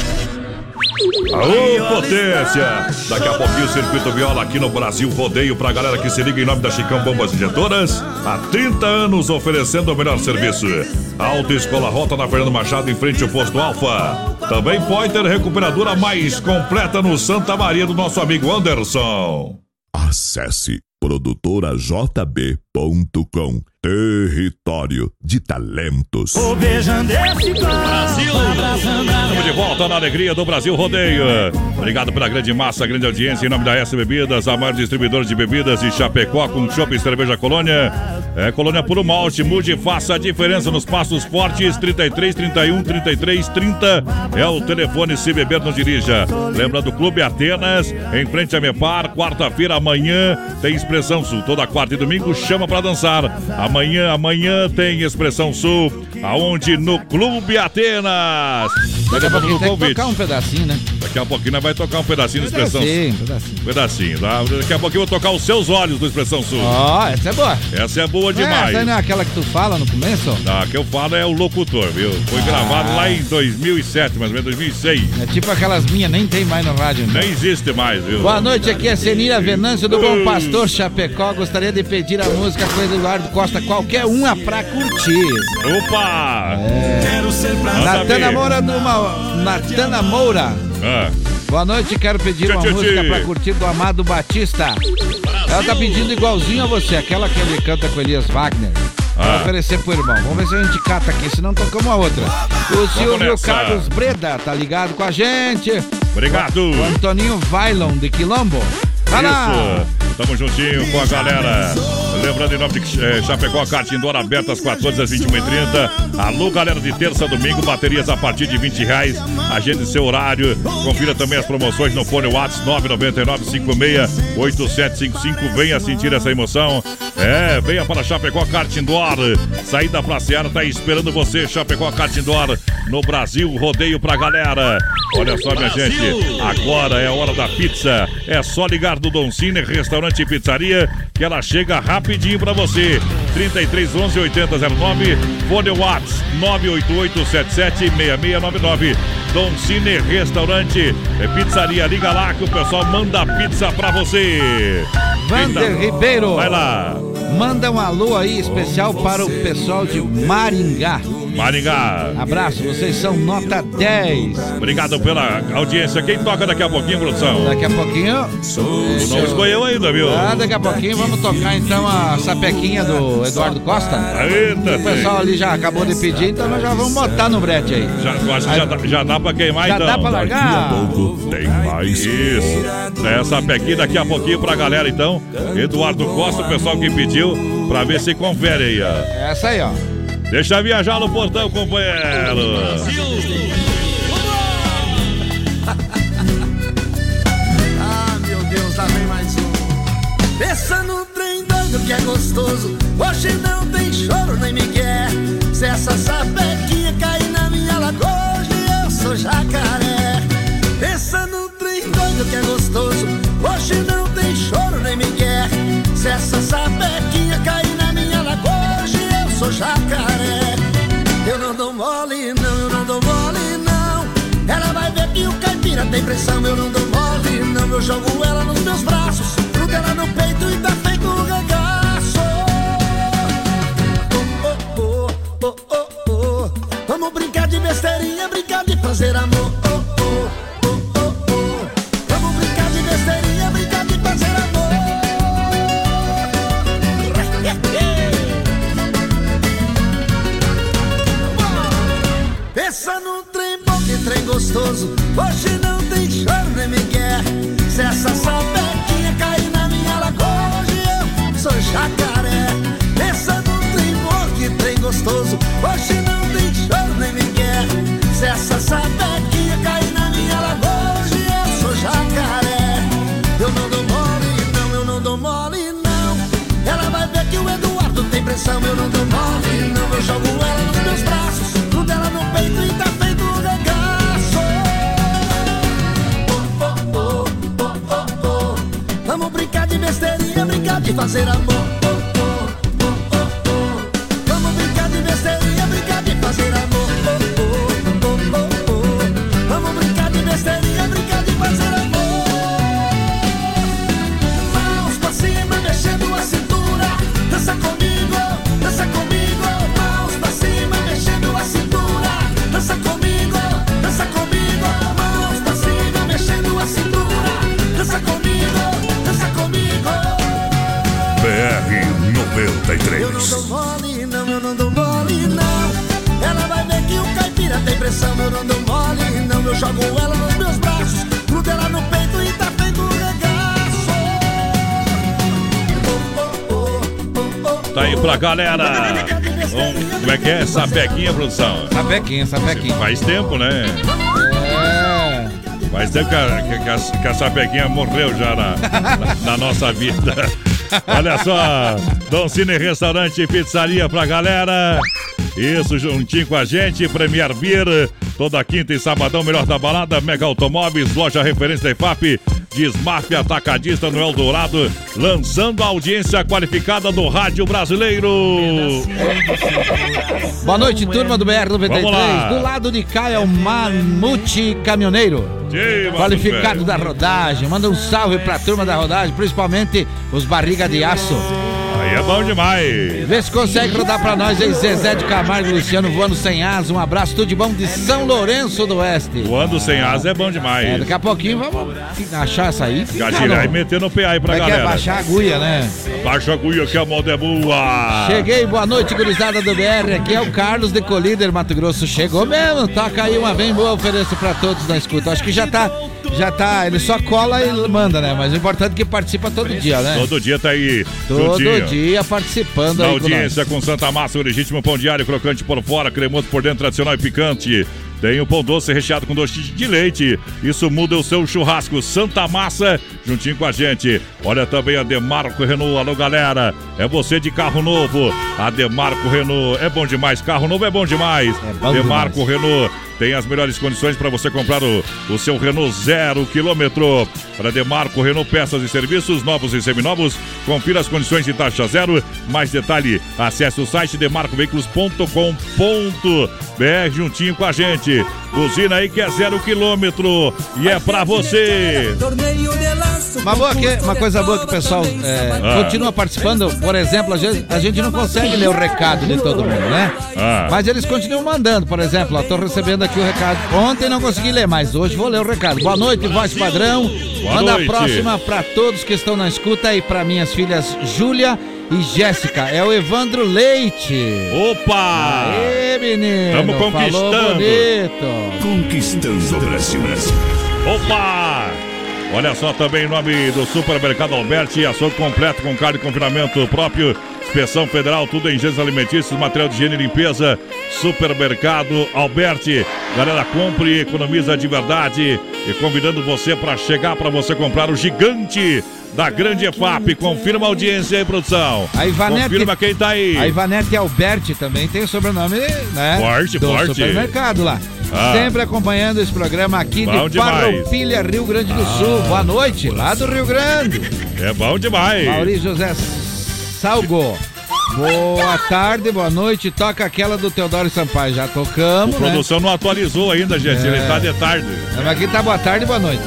Aô, potência! Daqui a pouquinho o Circuito Viola aqui no Brasil Rodeio pra galera que se liga em nome da Chicão Bombas Injetoras. Há 30 anos oferecendo o melhor serviço. Autoescola Rota na Fernando Machado em frente ao posto Alfa. Também pode ter recuperadora mais completa no Santa Maria do nosso amigo Anderson. Acesse produtorajb.com Território de talentos. Brasil! Estamos de volta na alegria do Brasil Rodeio. Obrigado pela grande massa, grande audiência. Em nome da S Bebidas, a maior distribuidora de bebidas de Chapecó com Chopp e Cerveja Colônia. É Colônia Puro Malte. Mude e faça a diferença nos passos fortes. 33, 31, 33, 30 é o telefone. Se beber, não dirija. Lembra do Clube Atenas, em frente a Mepar. Quarta-feira, amanhã, tem Expressão Sul. Toda quarta e domingo, chama para dançar. Amanhã, amanhã tem Expressão Sul, aonde no Clube Atenas. Daqui a pouco no convite. tocar um pedacinho, né? Daqui a pouquinho nós vai tocar um pedacinho do Expressão Pedacinho, Sul. pedacinho. Pedacinho, tá? Daqui a pouquinho eu vou tocar os seus olhos do Expressão Sul. Ó, essa é boa. Essa é boa É, demais. essa não é aquela que tu fala no começo? A que eu falo é o locutor, viu? Foi gravado lá em 2007, mais ou menos 2006. É tipo aquelas minhas, nem tem mais no rádio. né? Nem existe mais, viu? Boa noite, aqui é Senira Venâncio do Bom Pastor Chapecó. Gostaria de pedir a música com Eduardo Costa, qualquer uma pra curtir. Opa! Quero ser pra Natana. Moura do Ma... Natana Moura. Ah, Boa noite, quero pedir Tchê, uma tchê, música tchê. pra curtir do Amado Batista. Ela tá pedindo igualzinho a você, aquela que ele canta com Elias Wagner. Ah. oferecer pro irmão. Vamos ver se a gente cata aqui, senão tocamos a outra. O Silvio. Carlos Breda tá ligado com a gente. obrigado. O Antoninho Vailon de Quilombo. Vai lá. Isso. Tamo juntinho com a galera. Lembrando em nome de eh, Chapecó, kart indoor aberta às 14 às 21h30. Alô, galera de terça domingo, baterias a partir de 20 reais. Agende seu horário. Confira também as promoções no fone WhatsApp 999-56-8755. Venha sentir essa emoção. É, venha para Chapecó Kart Indoor. Saída pra Seara tá esperando você, Chapecó Kart Indoor. No Brasil, rodeio pra galera. Olha só, minha gente, agora é a hora da pizza. É só ligar do Don Cine Restaurante e Pizzaria que ela chega rapidinho pra você. 33 11 8009, fone Whats 988776699. Don Cine Restaurante e Pizzaria. Liga lá que o pessoal manda pizza pra você. Vander Eita. Ribeiro. Vai lá. Manda um alô aí especial para o pessoal de Maringá. Maringá. Abraço, vocês são nota 10. Obrigado pela audiência. Quem toca daqui a pouquinho, produção? Daqui a pouquinho. Tu não escolheu ainda, viu? Ah, daqui a pouquinho vamos tocar então a sapequinha do Eduardo Costa. Eita, O pessoal ali já acabou de pedir, então nós já vamos botar no brete aí. Já, eu acho que já, dá- já dá pra queimar Já então. dá pra largar? Tem mais. Isso. Essa pequinha daqui a pouquinho pra galera então. Eduardo Costa, o pessoal que pediu, pra ver se confere aí, ó. Essa aí, ó. Deixa viajar no portão, companheiro. Ah, meu Deus, lá vem mais um. Pensa no trem doido que é gostoso. Hoje não tem choro nem me quer. Se essa sapequinha cair na minha lagoa, hoje eu sou jacaré. Pensa no trem doido que é gostoso. Hoje não tem choro nem me quer. Se essa sapequinha cair sou jacaré. Eu não dou mole, não, eu não dou mole, não. Ela vai ver que o caipira tem pressão, eu não dou mole, não. Eu jogo ela nos meus braços, grudo ela no peito e tá feito um regaço. Oh, oh, oh, oh, oh, oh. Vamos brincar de besteirinha, brincar de fazer amor. Gostoso. Hoje não tem choro nem me quer. Se essa sapequinha cair na minha lagoa, hoje eu sou jacaré. Pensa num trem bom, que trem gostoso. Hoje não tem choro nem me quer. Se essa sapequinha cair na minha lagoa, hoje eu sou jacaré. Eu não dou mole, não, eu não dou mole, não. Ela vai ver que o Eduardo tem pressão, eu não dou mole, não. Eu jogo ela nos meus braços, grudo ela no peito e tá de fazer amor. Pra galera. Um, como é que é? Sapequinha, produção? Sapequinha, sapequinha. Faz tempo, né? É. Faz tempo que a, que, a, que a sapequinha morreu já na, na, na nossa vida. Olha só, Dom Cine Restaurante e Pizzaria pra galera. Isso, juntinho com a gente, Premier Beer, toda quinta e sabadão, melhor da balada, Mega Automóveis, loja referência da IFAP, Desmaf Atacadista no Eldorado, lançando a audiência qualificada do Rádio Brasileiro. Boa noite, turma do BR-93. Vamos lá. Do lado de cá é o Mamute Caminhoneiro. Sim, Qualificado da rodagem. Manda um salve pra turma da rodagem, principalmente os barriga de aço. Aí é bom demais. Vê se consegue rodar pra nós aí, Zezé de Camargo e Luciano voando sem asa. Um abraço, tudo de bom de São Lourenço do Oeste. Voando sem asa é bom demais. É, daqui a pouquinho vamos achar essa aí. Gatilhar e meter no PA aí pra Como é é galera. baixar a agulha, né? Baixa a agulha que a moda é boa. Cheguei, boa noite, gurizada do BR. Aqui é o Carlos de Colíder, Mato Grosso. Chegou mesmo, toca aí uma bem boa, ofereço pra todos na escuta. Acho que já tá, já tá, ele só cola e manda, né? Mas o importante é que participa todo dia, né? Todo dia tá aí. Todo juntinho. dia participando Na aí com audiência nós. com Santa Massa, o legítimo pão diário, crocante por fora, cremoso por dentro, tradicional e picante. Tem o pão doce recheado com doce de leite. Isso muda o seu churrasco. Santa Massa, juntinho com a gente. Olha também a Demarco Renault. Alô, galera. É você de carro novo. A Demarco Renault. É bom demais. Carro novo é bom demais. bom Demarco Renault. Tem as melhores condições para você comprar o, o seu Renault zero quilômetro. Para Demarco Renault Peças e Serviços, novos e seminovos. Confira as condições de taxa zero. Mais detalhe, acesse o site demarcoveículos.com.br juntinho com a gente. Buzina aí que é zero quilômetro e é pra você. Uma, boa que, uma coisa boa que o pessoal é, Ah. continua participando, por exemplo, a gente, a gente não consegue ler o recado de todo mundo, né? Ah. Mas eles continuam mandando, por exemplo, ó, tô recebendo aqui o recado. Ontem não consegui ler, mas hoje vou ler o recado. Boa noite, voz padrão. Boa Manda noite. a próxima pra todos que estão na escuta e pra minhas filhas Júlia e Jéssica. É o Evandro Leite. Opa! Aê, menino. Tamo Falou conquistando. bonito. Conquistando o Brasil. Opa! Olha só também em nome do Supermercado Alberti, açougue completo com carne de confinamento próprio, inspeção federal, tudo em gêneros alimentícios, material de higiene e limpeza. Supermercado Alberti. Galera, compre e economiza de verdade. E convidando você para chegar para você comprar o gigante da grande EFAP. Confirma a audiência aí, produção. A Ivanete, Confirma quem tá aí. A Ivanete Alberti também tem o sobrenome, né? Forte, do forte. supermercado lá. Ah. Sempre acompanhando esse programa aqui Bom de demais. Rio Grande do Sul. Boa noite, lá do Rio Grande. É bom demais. Maurício José Salgo. Boa tarde, boa noite. Toca aquela do Teodoro Sampaio. Já tocamos, A né? produção não atualizou ainda, gente. É. Ele tá de tarde. Mas aqui tá boa tarde, boa noite.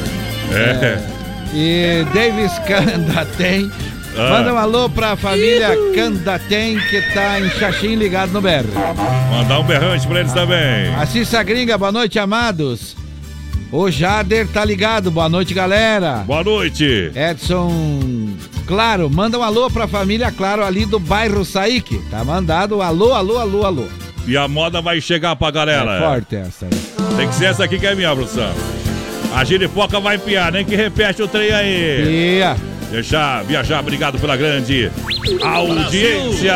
É. E Davis Candatem. Ah. Manda um alô pra família Candatem que tá em Xaxim ligado no BR. Mandar um berrante pra eles também. A Cissa Gringa, boa noite, amados. O Jader tá ligado, boa noite, galera. Boa noite. Edson, claro, manda um alô pra família Claro ali do bairro Saíque. Tá mandado alô, alô, alô, alô. E a moda vai chegar pra galera. É forte essa. aí. Tem que ser essa aqui que é minha, produção. A giripoca vai piar, nem que repete o trem aí. Ia. Deixar viajar, obrigado pela grande audiência.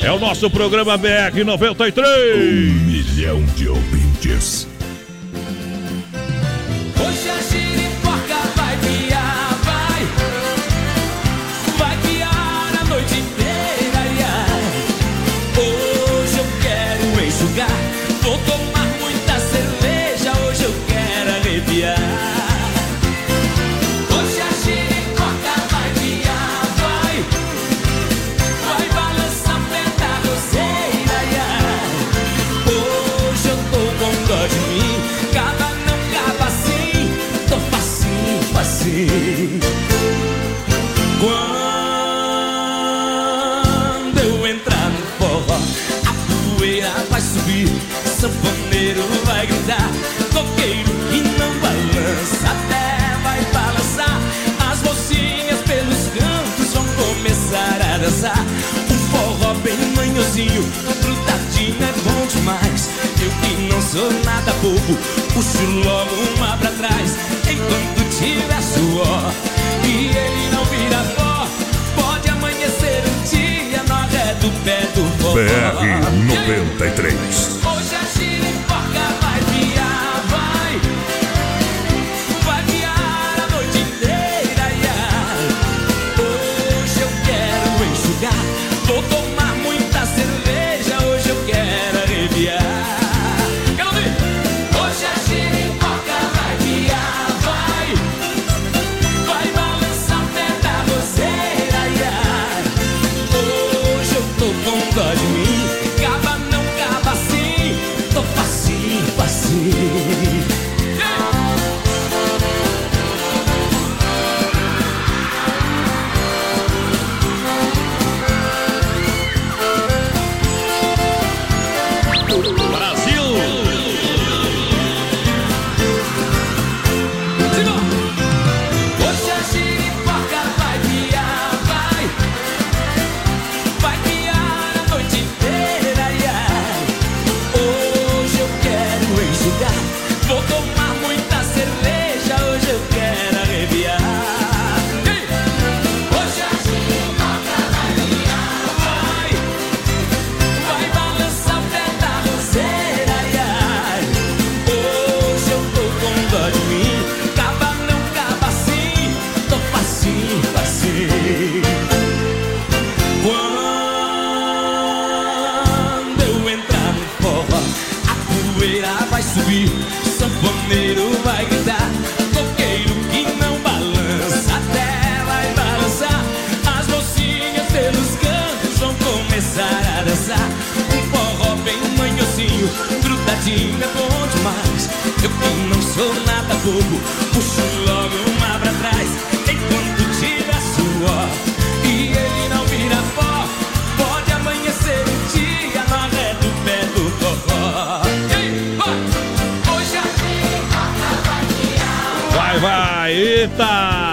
É o nosso programa BR 93. Milhão de ouvintes. Sou nada bobo. Puxo logo uma pra trás Enquanto tiver suor. E ele não vira pó Pode amanhecer um dia No ré do pé do forró BR 93. sou nada bobo Puxo logo uma pra trás Enquanto tira suor E ele não vira pó Pode amanhecer um dia Na ré do pé do forró Hoje é a vai, vai, eita!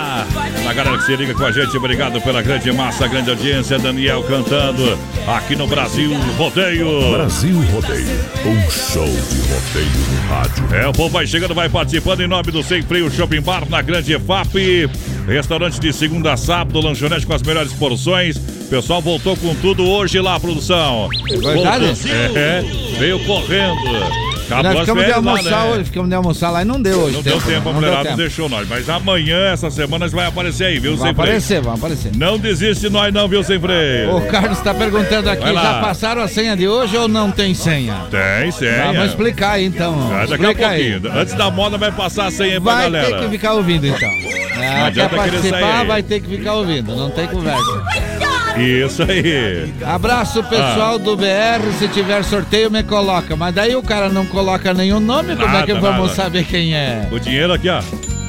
A galera que se liga com a gente, obrigado pela grande massa, grande audiência. Daniel cantando aqui no Brasil Rodeio. Brasil Rodeio, um show de rodeio no rádio. É, o povo vai chegando, vai participando em nome do Sem Freio Shopping Bar na Grande EFAP. Restaurante de segunda a sábado, lanchonete com as melhores porções. Pessoal voltou com tudo hoje lá, produção. É verdade? É, veio correndo. Acabou Nós ficamos de lá, almoçar né? hoje, ficamos de almoçar lá e não deu hoje. Não deu tempo, a mulherada não tempo. deixou nós. Mas amanhã, essa semana, nós vai aparecer aí, viu, Vai Sem Freio? aparecer, vai aparecer. Não desiste de nós não, viu, Sem Freio? O Carlos está perguntando aqui, Vai lá. já passaram a senha de hoje ou não tem senha? Tem, senha. Vamos explicar aí então. Ah, daqui a Explica aí. pouquinho. Antes da moda vai passar a senha aí pra Vai galera. ter que ficar ouvindo então. Não É, quer participar, sair. vai ter que ficar ouvindo, não tem conversa. Isso aí. Abraço pessoal Ah. do BR, se tiver sorteio me coloca. Mas daí o cara não coloca nenhum nome, como é que Nada, vamos nada. saber quem é? O dinheiro aqui, ó.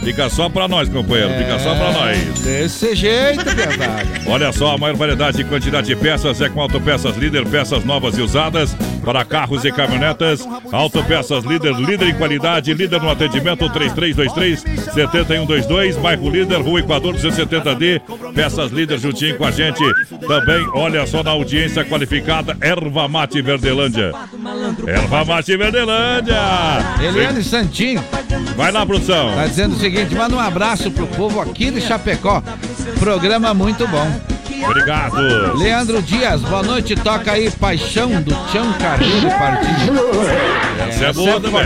Fica só pra nós, companheiro. Fica só pra nós. Desse jeito, verdade. Olha só, a maior variedade e quantidade de peças é com Autopeças Líder, peças novas e usadas para carros e caminhonetas. Autopeças Líder, líder em qualidade, líder no atendimento 3323-7122, bairro Líder, Rua Equador 270D. Peças Líder juntinho com a gente. Também, olha só na audiência qualificada, Erva Mate Verdelândia. Erva Mate Verdelândia. Eliane Santinho Vai lá, produção. tá dizendo o seguinte: manda um abraço pro povo aqui de Chapecó. Programa muito bom. Obrigado. Leandro Dias, boa noite. Toca aí Paixão do Tião Carreiro Partido. Essa é boa também.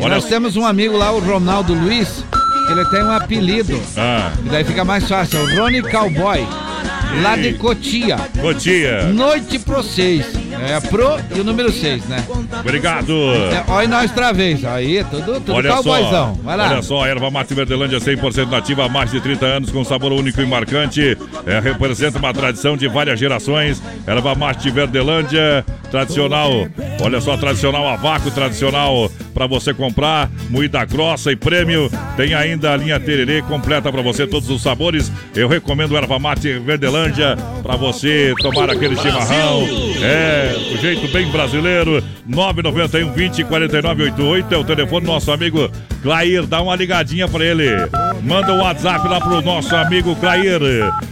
Olha Nós temos um amigo lá, o Ronaldo Luiz, que ele tem um apelido. Ah, E daí fica mais fácil, é o Rony Cowboy, lá de Cotia. Cotia. Noite pro 6. É pro e o número 6, né? Obrigado. É, olha nós outra vez. Aí, tudo, tudo Olha só, Vai lá. olha só, erva mate Verdelândia 100% nativa há mais de 30 anos, com sabor único e marcante. É, representa uma tradição de várias gerações. Erva mate Verdelândia, tradicional. Olha só, tradicional a vácuo, tradicional para você comprar. Moída grossa e prêmio. Tem ainda a linha Tererê completa para você, todos os sabores. Eu recomendo erva mate Verdelândia para você tomar aquele chimarrão. É, o jeito bem brasileiro. 991 20 49 88 é o telefone do nosso amigo Clair. Dá uma ligadinha para ele. Manda um WhatsApp lá pro nosso amigo Clair.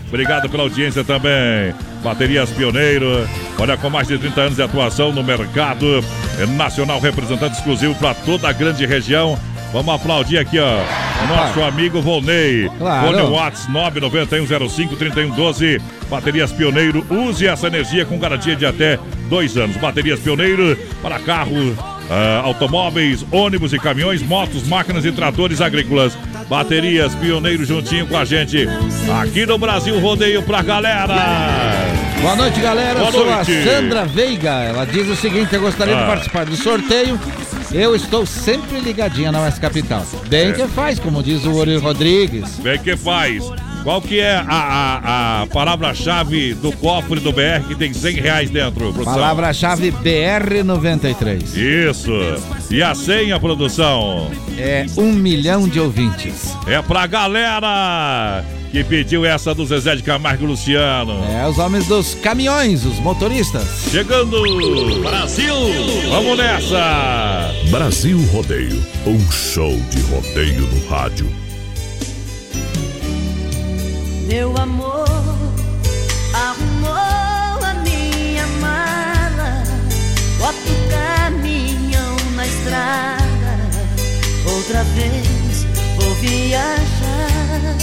Obrigado pela audiência também. Baterias Pioneiro. Olha, com mais de 30 anos de atuação no mercado nacional, representante exclusivo para toda a grande região. Vamos aplaudir aqui, ó, o nosso amigo Volney. Claro. Fone Whats 991053112. Baterias Pioneiro. Use essa energia com garantia de até dois anos. Baterias Pioneiro para carro, ah, automóveis, ônibus e caminhões, motos, máquinas e tratores agrícolas. Baterias Pioneiro juntinho com a gente. Aqui no Brasil Rodeio pra galera. Boa noite, galera. Boa eu sou noite. a Sandra Veiga. Ela diz o seguinte: eu gostaria Ah. de participar do sorteio. Eu estou sempre ligadinha na Oeste Capital. Bem É. que faz, como diz o Ori Rodrigues. Bem que faz. Qual que é a, a- a palavra-chave do cofre do BR que tem 100 reais dentro, produção? Palavra-chave BR93. Isso. E a senha, produção? É um milhão de ouvintes. É pra galera que pediu essa do Zezé de Camargo e Luciano. É, os homens dos caminhões, os motoristas. Chegando! Brasil! Vamos nessa! Brasil Rodeio, um show de rodeio no rádio. Meu amor arrumou a minha mala, bota caminhão na estrada. Outra vez vou viajar.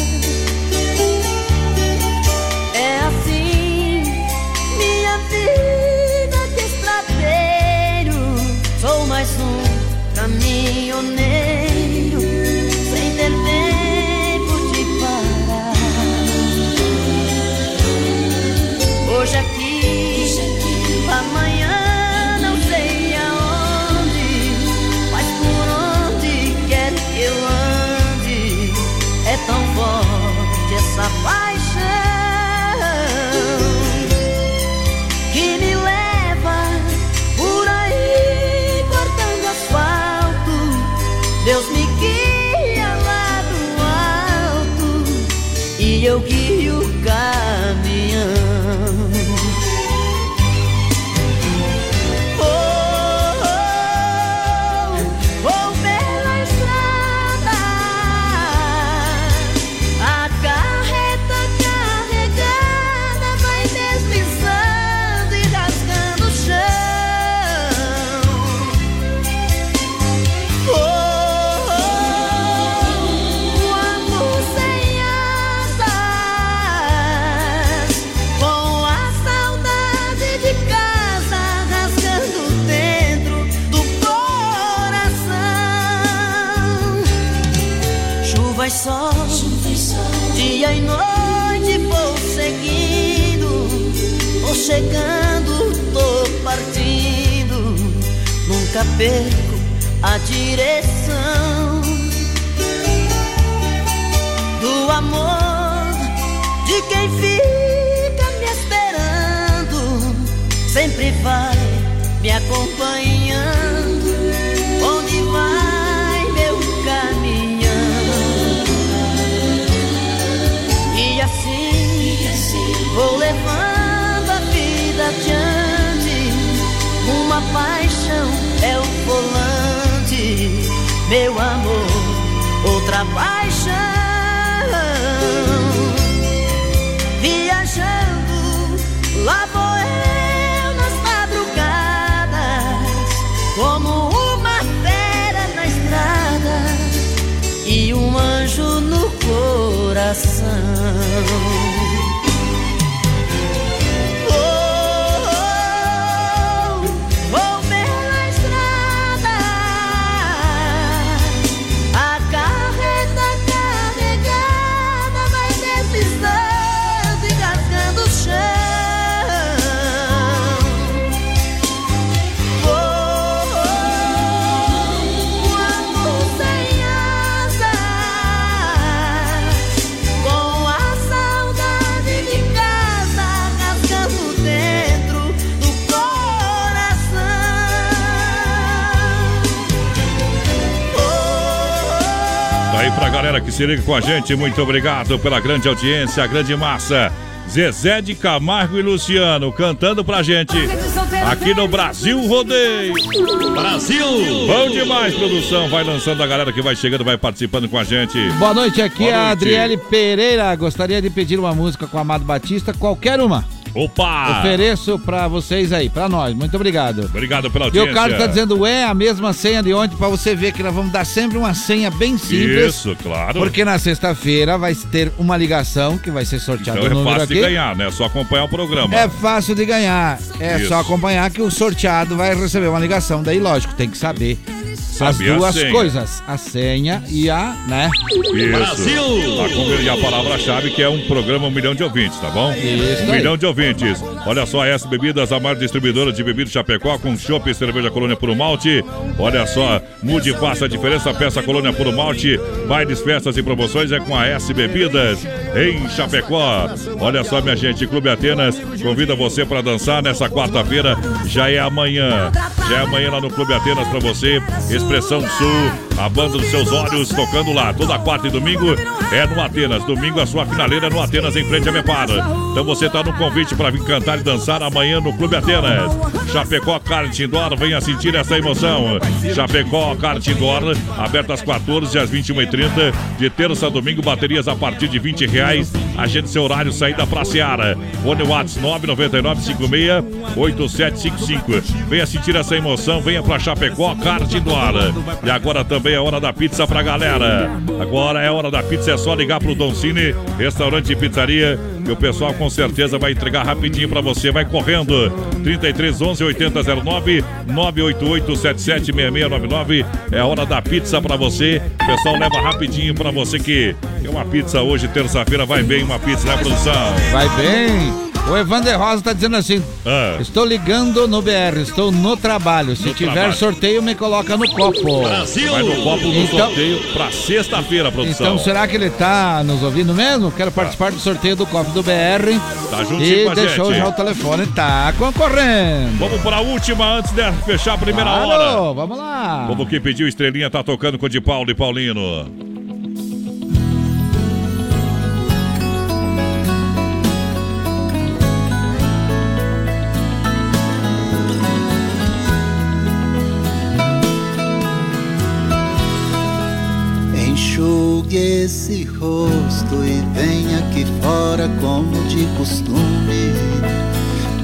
É assim minha vida de estradeiro. Sou mais um caminhoneiro perco a direção do amor de quem fica me esperando, sempre vai me acompanhando. Meu amor, outra paixão. Viajando, lá vou eu nas madrugadas, como uma fera na estrada e um anjo no coração. Pra galera que se liga com a gente, muito obrigado pela grande audiência, a grande massa. Zezé de Camargo e Luciano cantando pra gente aqui no Brasil Rodeio. Brasil! Bom demais, produção. Vai lançando a galera que vai chegando, vai participando com a gente. Boa noite, aqui Boa é a noite. Adriele Pereira. Gostaria de pedir uma música com o Amado Batista, qualquer uma. Opa! Ofereço pra vocês aí, pra nós. Muito obrigado. Obrigado pela E audiência. o Carlos tá dizendo, é a mesma senha de ontem, pra você ver que nós vamos dar sempre uma senha bem simples. Isso, claro. Porque na sexta-feira vai ter uma ligação que vai ser sorteado Então é fácil aqui. de ganhar, né? É só acompanhar o programa. É fácil de ganhar. É Isso. só acompanhar que o sorteado vai receber uma ligação. Daí, lógico, tem que saber Saber a as duas senha. coisas. A senha e a, né? Isso. E a palavra-chave que é um programa um milhão de ouvintes, tá bom? Isso um aí. milhão de ouvintes. Olha só, a S Bebidas, a maior distribuidora de bebidas Chapecó, com chopp e cerveja Colônia Puro Malte. Olha só, mude e faça a diferença, peça Colônia Puro Malte. Bailes, festas e promoções é com a S Bebidas, em Chapecó. Olha só, minha gente, Clube Atenas convida você para dançar nessa quarta-feira. Já é amanhã. Já é amanhã lá no Clube Atenas para você. Expressão Sul, a banda dos seus olhos tocando lá. Toda quarta e domingo é no Atenas. Domingo a sua finaleira é no Atenas, em frente a Mepar. Então você tá no convite para vir cantar e dançar amanhã no Clube Atenas. Chapecó Kart Indoor, venha sentir essa emoção. Chapecó Kart Indoor, aberto às 14 às 21h30. De terça a domingo, baterias a partir de 20 reais. Agende seu horário, saída pra Seara. Fone Whats 999568755. Venha sentir essa emoção, venha pra Chapecó Kart Indoor. E agora também é hora da pizza pra galera. Agora é hora da pizza, é só ligar pro Don Cine, restaurante e pizzaria. E o pessoal com certeza vai entregar rapidinho pra você. Vai correndo. 33 11 8009 988 77 6699. É hora da pizza pra você. O pessoal leva rapidinho pra você que é uma pizza hoje, terça-feira. Vai bem uma pizza, né, produção? Vai bem. O Evander Rosa tá dizendo assim: Ah. Estou ligando no BR, estou no trabalho. Se No tiver trabalho. sorteio, me coloca no copo. Vai no copo do Então- sorteio pra sexta-feira, produção. Então, será que ele tá nos ouvindo mesmo? Quero participar do sorteio do copo do BR. Tá juntinho E com a deixou gente. já o telefone, tá concorrendo. Vamos para a última antes de fechar a primeira Claro, hora. Vamos lá. Como quem pediu estrelinha tá tocando com o de Paulo e Paulino. Enxugue esse rosto e venha aqui fora como de costume.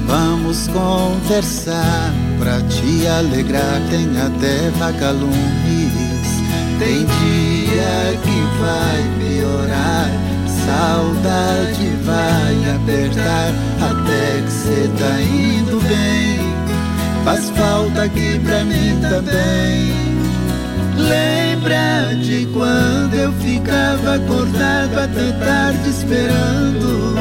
Vamos conversar pra te alegrar, tem até vagalumes. Tem dia que vai piorar, saudade vai apertar, até que cê tá indo bem. Faz falta aqui pra mim também. Lembra de quando eu ficava acordado até tarde esperando?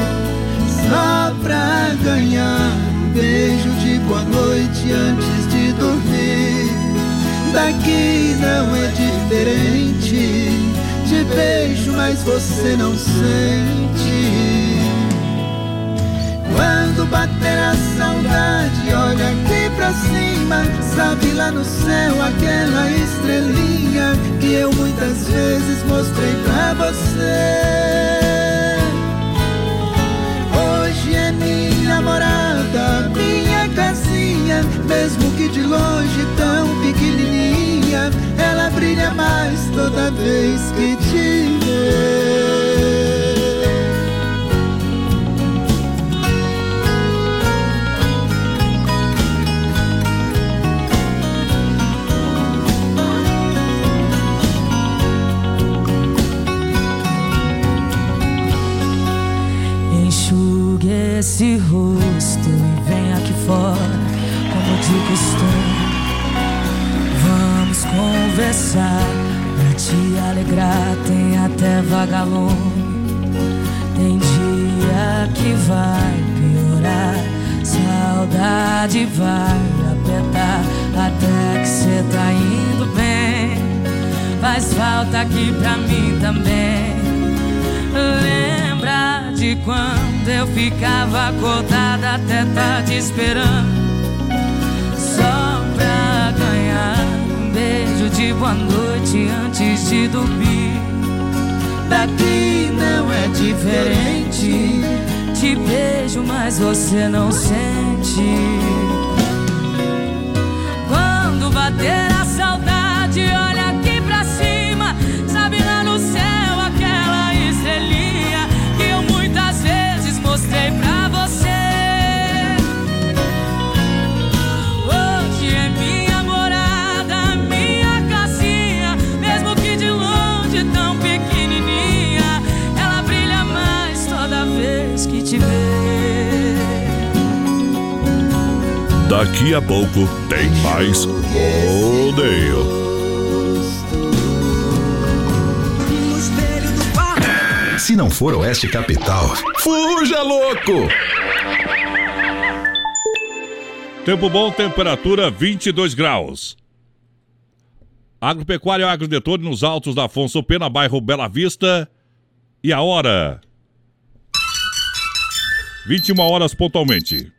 Só pra ganhar um beijo de boa noite antes de dormir. Daqui não é diferente Te beijo, mas você não sente quando bater a saudade, olha aqui pra cima. Sabe lá no céu aquela estrelinha que eu muitas vezes mostrei pra você. Hoje é minha morada, minha casinha, mesmo que de longe tão pequenininha, ela brilha mais toda vez que te ficava acordada até tarde esperando. Só pra ganhar um beijo de boa noite antes de dormir. Daqui não é diferente Te beijo, mas você não sente. Quando bater a Daqui a pouco tem mais rodeio. Se não for Oeste Capital, fuja louco! Tempo bom, temperatura 22 graus. Agropecuário Agrodetone nos altos da Afonso Pena, bairro Bela Vista. E a hora? 21 horas pontualmente.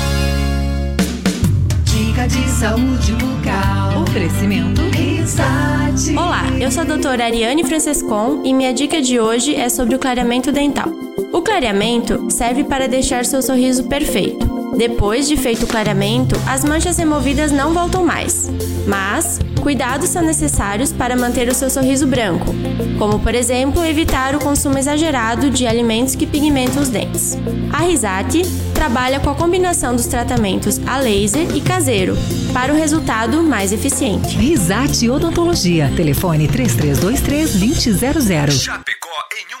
Dica de saúde bucal. Oferecimento Risate. Olá, eu sou a doutora Ariane Francescon e minha dica de hoje é sobre o clareamento dental. O clareamento serve para deixar seu sorriso perfeito. Depois de feito o clareamento, as manchas removidas não voltam mais. Mas, cuidados são necessários para manter o seu sorriso branco, como por exemplo evitar o consumo exagerado de alimentos que pigmentam os dentes. A Risate trabalha com a combinação dos tratamentos a laser e caseiro para o resultado mais eficiente. Risate Odontologia. Telefone 3323 2000.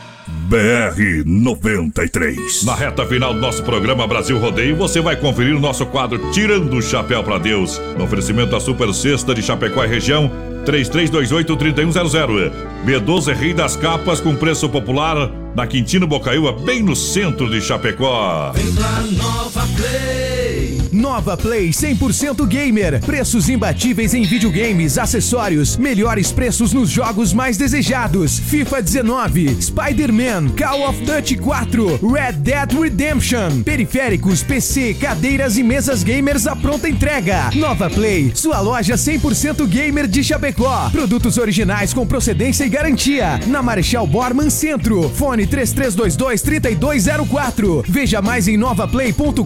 BR-93. Na reta final do nosso programa Brasil Rodeio, você vai conferir o nosso quadro Tirando o Chapéu para Deus. No oferecimento da Super Sexta de Chapecó e região, 3328-3100. B12 Rei das Capas com preço popular na Quintino Bocaiúva, bem no centro de Chapecó. Vem pra Nova Play. Nova Play 100% Gamer. Preços imbatíveis em videogames, acessórios, melhores preços nos jogos mais desejados: FIFA 19, Spider-Man, Call of Duty 4, Red Dead Redemption. Periféricos, PC, cadeiras e mesas gamers à pronta entrega. Nova Play, sua loja 100% gamer de Chapecó. Produtos originais com procedência e garantia. Na Marechal Borman Centro. Fone 3322 3204. Veja mais em novaplay.com.br.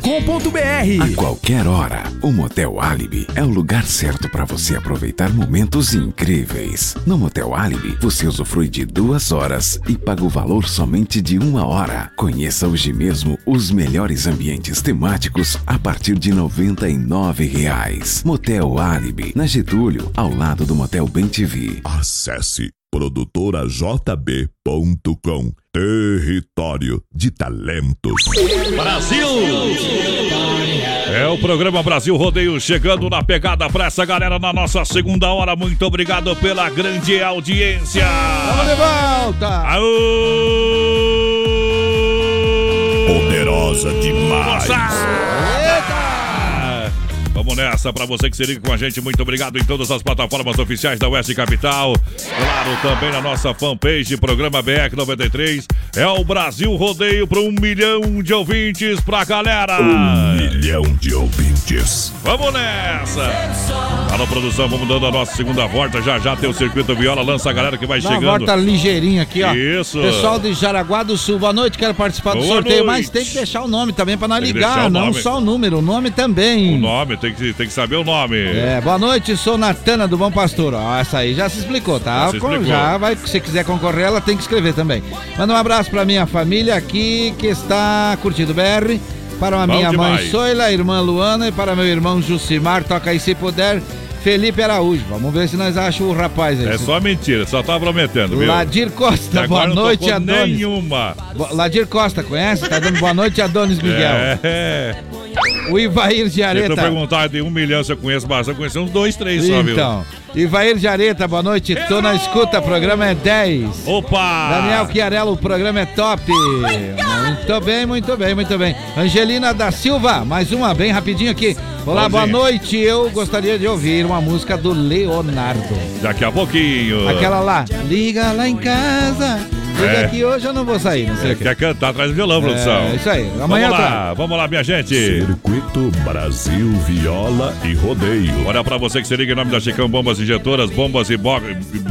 A qualquer hora, o Motel Alibi é o lugar certo para você aproveitar momentos incríveis. No Motel Alibi, você usufrui de duas horas e paga o valor somente de uma hora. Conheça hoje mesmo os melhores ambientes temáticos a partir de 99 reais. Motel Alibi, na Getúlio, ao lado do Motel Bem TV. Acesse produtorajb.com Território de Talentos. Brasil! É o programa Brasil Rodeio chegando na pegada pra essa galera na nossa segunda hora. Muito obrigado pela grande audiência. Vamos de volta! Poderosa demais. Vamos nessa, pra você que se liga com a gente, muito obrigado em todas as plataformas oficiais da Oeste Capital. Claro, também na nossa fanpage, programa BR93. É o Brasil Rodeio para um milhão de ouvintes pra galera. Um milhão de ouvintes. Vamos nessa! Alô, produção, vamos dando a nossa segunda volta. Já já tem o circuito viola, lança a galera que vai Dá uma chegando. volta ligeirinha aqui, ó. Isso. Pessoal de Jaraguá do Sul, boa noite, quero participar do Boa sorteio, noite. mas tem que deixar o nome também pra nós ligar, não nome. só o número, o nome também. O nome, tem que, tem que saber o nome. É, boa noite, sou Natana do Bom Pastor. Ó, essa aí já se explicou, tá? Já se explicou. já vai, se quiser concorrer, ela tem que escrever também. Manda um abraço pra minha família aqui que está curtindo o BR. Para a minha mãe demais. Soila, irmã Luana e para meu irmão Jucimar, toca aí se puder, Felipe Araújo. Vamos ver se nós achamos o rapaz aí. É só mentira, só tá prometendo, viu? Ladir Costa, boa noite, Adonis. Nenhuma. Bo- Ladir Costa, conhece? Tá dando boa noite, Adonis Miguel. É. O Ivair de Se Areta. perguntar de um milhão se eu conheço bastante, eu conheço uns dois, três só, viu? Então, Ivair de Areta, boa noite. Tô na escuta, programa é 10. Opa! Daniel Chiarello, o programa é top. Muito bem, muito bem, muito bem. Angelina da Silva, mais uma, bem rapidinho aqui. Olá, boa Bonzinho. noite. Eu gostaria de ouvir uma música do Leonardo. Daqui a pouquinho. Aquela lá, liga lá em casa. Liga É. que hoje eu não vou sair, não sei o que. Quer cantar atrás do violão, produção. É, isso aí. Amanhã vamos lá, vamos lá, minha gente. Circuito Brasil Viola e Rodeio. Olha pra você que se liga em nome da Chicão Bombas Injetoras, bombas e Bo-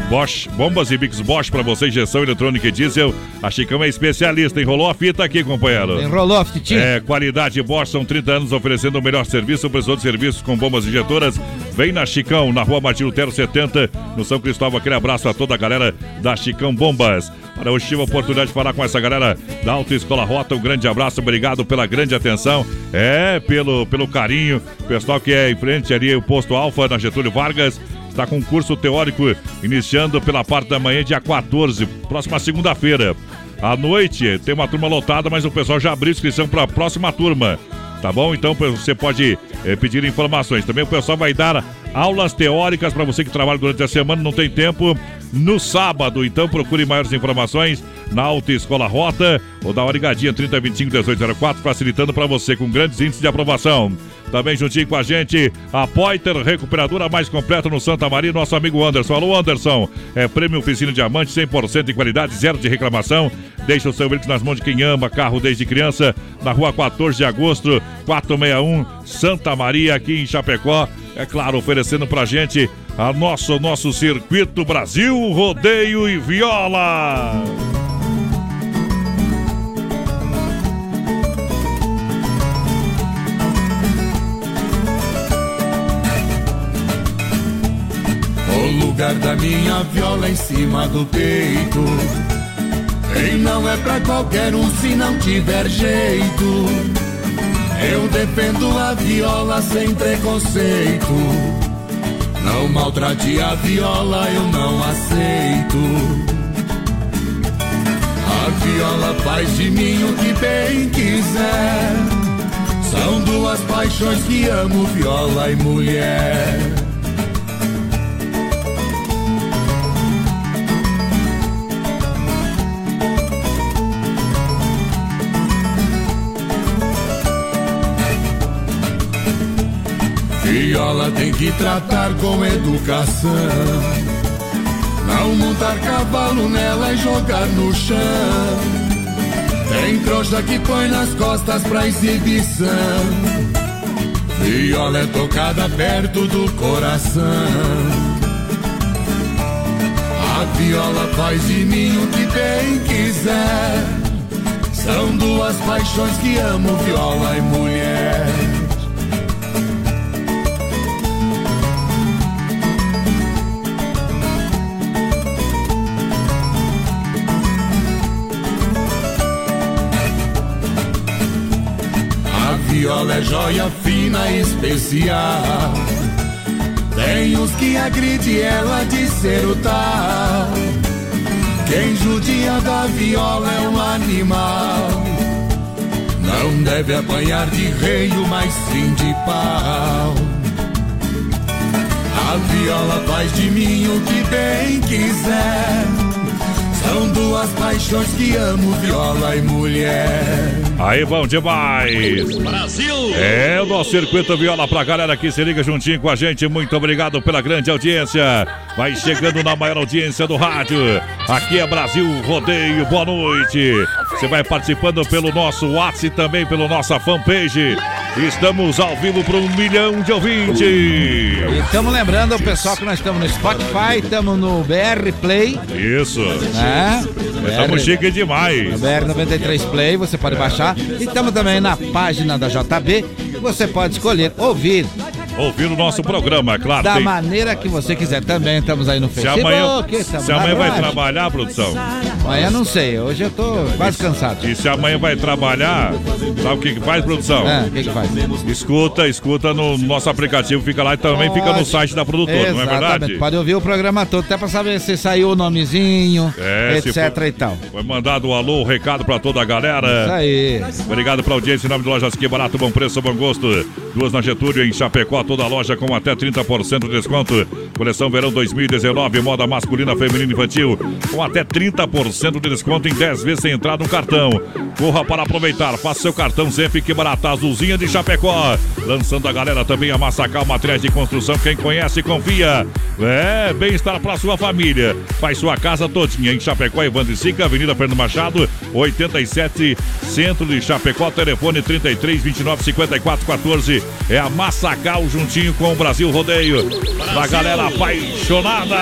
Bosch, bombas e Bix Bosch pra você, injeção eletrônica e diesel. A Chicão é especialista, enrolou a fita aqui, companheiro. Enrolou a fitinha? É, qualidade Bosch, são 30 anos oferecendo o melhor serviço, prestador de serviços com bombas injetoras. Vem na Chicão, na rua Martin Lutero 70, no São Cristóvão. Aquele abraço a toda a galera da Chicão Bombas. Para hoje tive a oportunidade de falar com essa galera da Autoescola Rota. Um grande abraço, obrigado pela grande atenção. É, pelo, pelo carinho. Pessoal que é em frente ali, o posto Alfa na Getúlio Vargas. Está com curso teórico iniciando pela parte da manhã, dia 14, próxima segunda-feira. À noite tem uma turma lotada, mas o pessoal já abriu inscrição para a próxima turma. Tá bom? Então você pode eh, pedir informações. Também o pessoal vai dar aulas teóricas para você que trabalha durante a semana, não tem tempo, no sábado. Então procure maiores informações na Autoescola Rota ou da Origadinha 3025 1804, facilitando para você com grandes índices de aprovação. Também juntinho com a gente, a Poiter Recuperadora mais completa no Santa Maria, nosso amigo Anderson. Alô, Anderson. É prêmio Oficina Diamante, 100% de qualidade, zero de reclamação. Deixa o seu veículo nas mãos de quem ama carro desde criança, na rua 14 de agosto, 461, Santa Maria, aqui em Chapecó. É claro, oferecendo pra gente a nosso, nosso circuito Brasil, rodeio e viola. Lugar da minha viola em cima do peito. E não é pra qualquer um se não tiver jeito. Eu defendo a viola sem preconceito. Não maltrate a viola, eu não aceito. A viola faz de mim o que bem quiser. São duas paixões que amo, viola e mulher. Viola tem que tratar com educação. Não montar cavalo nela e jogar no chão. Tem trouxa que põe nas costas pra exibição. Viola é tocada perto do coração. A viola faz de mim o que bem quiser. São duas paixões que amo, viola e mulher. Viola é joia fina especial. Tem os que agride ela de ser o tal. Quem judia da viola é um animal. Não deve apanhar de reio, mas sim de pau. A viola faz de mim o que bem quiser. São duas paixões que amo, viola e mulher. Aí, bom demais! Brasil! É o nosso circuito viola pra galera que se liga juntinho com a gente. Muito obrigado pela grande audiência. Vai chegando na maior audiência do rádio. Aqui é Brasil Rodeio. Boa noite. Você vai participando pelo nosso WhatsApp e também pela nossa fanpage. Estamos ao vivo para um milhão de ouvintes. E estamos lembrando o pessoal que nós estamos no Spotify, estamos no BR Play. Isso. Né? Estamos chique demais. No BR93 Play, você pode baixar. E estamos também na página da JB. Você pode escolher ouvir Ouvir o nosso programa, é claro. da tem- maneira que você quiser. Também estamos aí no Se Facebook. amanhã, estamos se amanhã vai trabalhar, produção. Amanhã não sei, hoje eu tô quase cansado. E se amanhã vai trabalhar, sabe o que, que faz, produção? É, o que, que faz? Escuta, escuta no nosso aplicativo, fica lá e também fica no Pode. site da produtora, não é Exatamente. verdade? Pode ouvir o programa todo, até pra saber se saiu o nomezinho, É, se etc for- e tal. Foi mandado um alô, um recado pra toda a galera. Isso aí. Obrigado pela audiência em nome de Lojas Que Barato, bom preço, bom gosto. Duas na Getúlio, em Chapecó, toda loja com até 30% de desconto. Coleção Verão 2019, moda masculina, feminina e infantil, com até 30% de desconto em 10 vezes sem entrada no cartão. Corra para aproveitar, faça seu cartão sempre que barata, azulzinha de Chapecó. Lançando a galera também a Massacal Materiais de Construção, quem conhece, confia. É, bem-estar para sua família. Faz sua casa todinha em Chapecó, Evandro Sica, Avenida Fernando Machado, 87, centro de Chapecó, telefone 33 29 54 14. É a Massacal juntinho com o Brasil Rodeio. Pra galera apaixonada.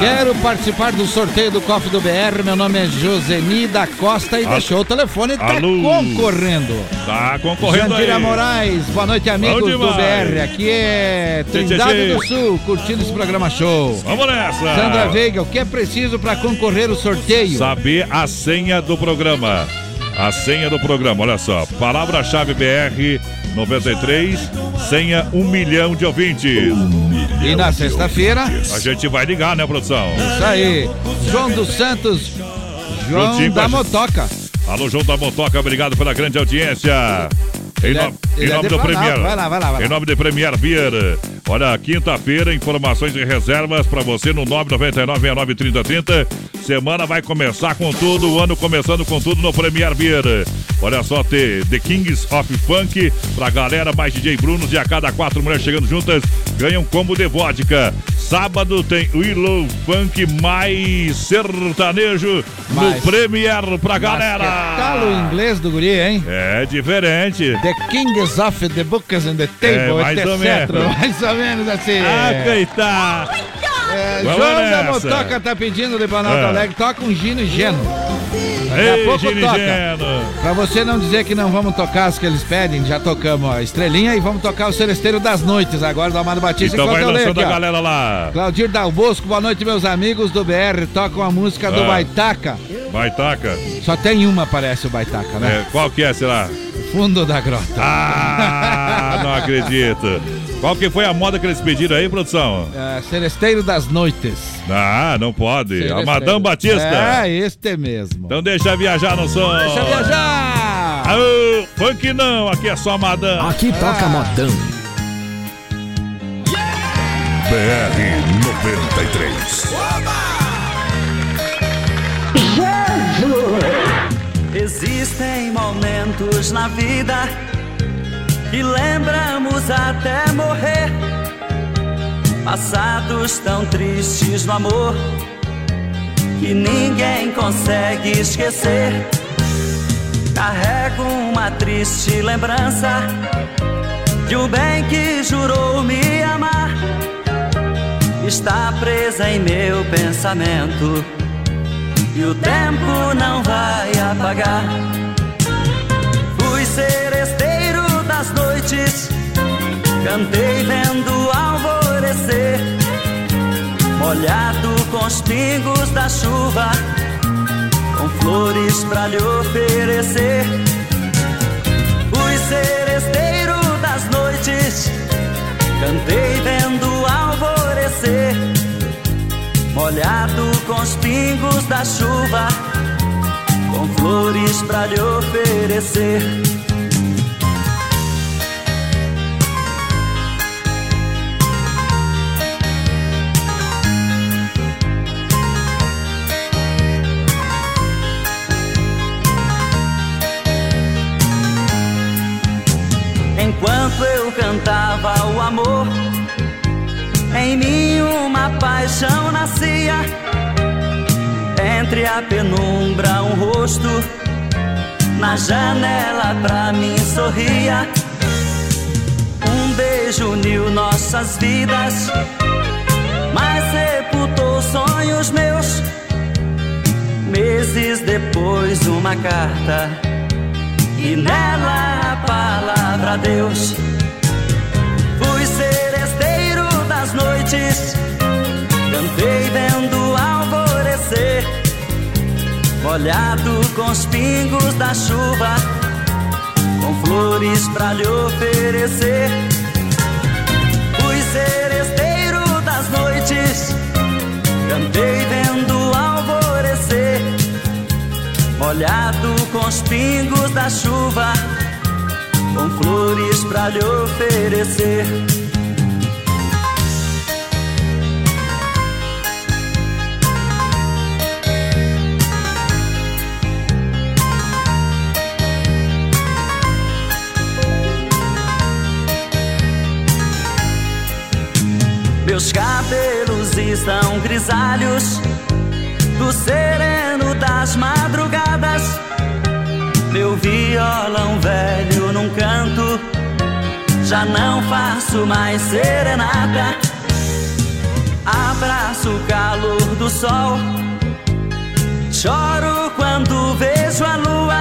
Quero participar do sorteio do cofre do BR. Meu nome é Joseni da Costa e Al- deixou o telefone tá Alô. concorrendo. Tá concorrendo Jandira aí. Moraes, boa noite, amigos do. BR. Aqui é Trindade tchê. do Sul, curtindo esse programa show. Vamos nessa. Sandra Veiga, o que é preciso para concorrer o sorteio? Saber a senha do programa. A senha do programa, olha só. Palavra-chave BR 93, senha 1 milhão de ouvintes. E na sexta-feira, A gente vai ligar, né, produção? isso aí, João dos Santos, João Juntinho da. Motoca. Alô, João da Motoca, obrigado pela grande audiência. Em, é- no- ele em é nome de do. Premier. Vai lá, vai lá, vai lá. Em nome do Premier Beer. Olha, quinta-feira, informações e reservas para você no 999-693030. Semana vai começar com tudo, o ano começando com tudo no Premier Beer. Olha só, ter The Kings of Funk pra galera, mais DJ Brunos e a cada quatro mulheres chegando juntas ganham combo de vodka. Sábado tem Willow Funk mais sertanejo Mais. no Premier pra galera. Tá o inglês do guri, hein? É diferente. The Kings of the Books and the Table, É, mais etc. ou menos. Mais ou menos assim. Ah, coitado. É, Vamos João da nessa. Motoca tá pedindo de Planalto É. Alegre, toca um Gino e Geno. Daqui Ei, a pouco toca. Geno. Pra você não dizer que não vamos tocar as que eles pedem, já tocamos a estrelinha e vamos tocar o Celesteiro das Noites agora do Amado Batista. Então vai lançando a galera lá. Claudir Dal Bosco, boa noite, meus amigos do BR. Tocam a música do Ah. Baitaca. Vai, taca. Só tem uma, parece o Baitaca, né? É, qual que é, será? Fundo da grota. Ah, não acredito. Qual que foi a moda que eles pediram aí, produção? É, Celesteiro das Noites. Ah, não pode. Celesteiro. A Madame Batista. É, este mesmo. Então deixa viajar no som. Deixa viajar! Aô, funk não, aqui é só Madame. Aqui toca modão. BR 93. Existem momentos na vida que lembramos até morrer. Passados tão tristes no amor que ninguém consegue esquecer. Carrego uma triste lembrança de um bem que jurou me amar. Está presa em meu pensamento e o tempo não vai apagar. Fui seresteiro das noites, cantei vendo alvorecer, molhado com os pingos da chuva, com flores pra lhe oferecer. Fui seresteiro das noites, cantei vendo alvorecer molhado com os pingos da chuva, com flores pra lhe oferecer. Enquanto eu cantava o amor em mim uma paixão nascia. Entre a penumbra, um rosto na janela pra mim sorria. Um beijo uniu nossas vidas, mas sepultou sonhos meus. Meses depois, uma carta e nela a palavra Deus. Fui seresteiro das noites, cantei vendo alvorecer, molhado com os pingos da chuva, com flores pra lhe oferecer. Fui seresteiro das noites, cantei vendo molhado com os pingos da chuva, com flores pra lhe oferecer. Meus cabelos estão grisalhos do sereno das madrugadas. Meu violão velho num canto, já não faço mais serenata. Abraço o calor do sol, choro quando vejo a lua,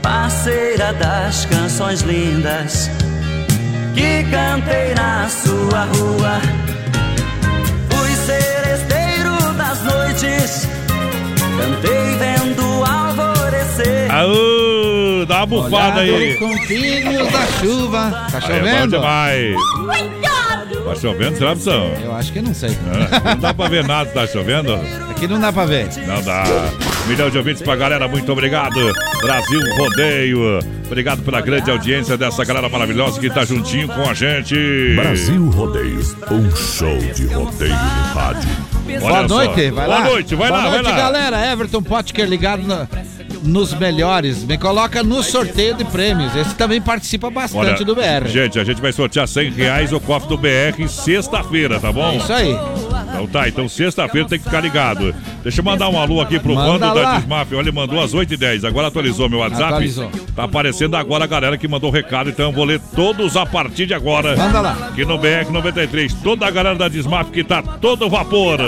parceira das canções lindas que cantei na sua rua. Noites, cantei vendo alvorecer. Aô, dá uma bufada aí. Com pingos da chuva. Tá Aí é bom chovendo? demais. Tá chovendo, será, opção? Eu acho que não sei. Não dá pra ver nada, tá chovendo? Aqui não dá pra ver. Não dá. Milhão de ouvintes pra galera, muito obrigado. Brasil Rodeio. Obrigado pela grande audiência dessa galera maravilhosa que tá juntinho com a gente. Brasil Rodeio, um show de rodeio no rádio. Boa Olha só. noite, vai lá. Boa noite, vai Boa lá, noite, vai lá. galera. Everton Potker ligado no- nos melhores. Me coloca no sorteio de prêmios. Esse também participa bastante do BR. Gente, a gente vai sortear 100 reais o cofre do BR sexta-feira, tá bom? É isso aí. Então tá, então sexta-feira tem que ficar ligado. Deixa eu mandar um alô aqui pro Manda Vando lá. da Desmaf. Olha, ele mandou às 8h10. Agora atualizou meu WhatsApp. Atualizou. Tá aparecendo agora a galera que mandou o recado, então eu vou ler todos a partir de agora. Manda lá. Aqui no BR 93. Toda a galera da Desmaf que tá todo vapor.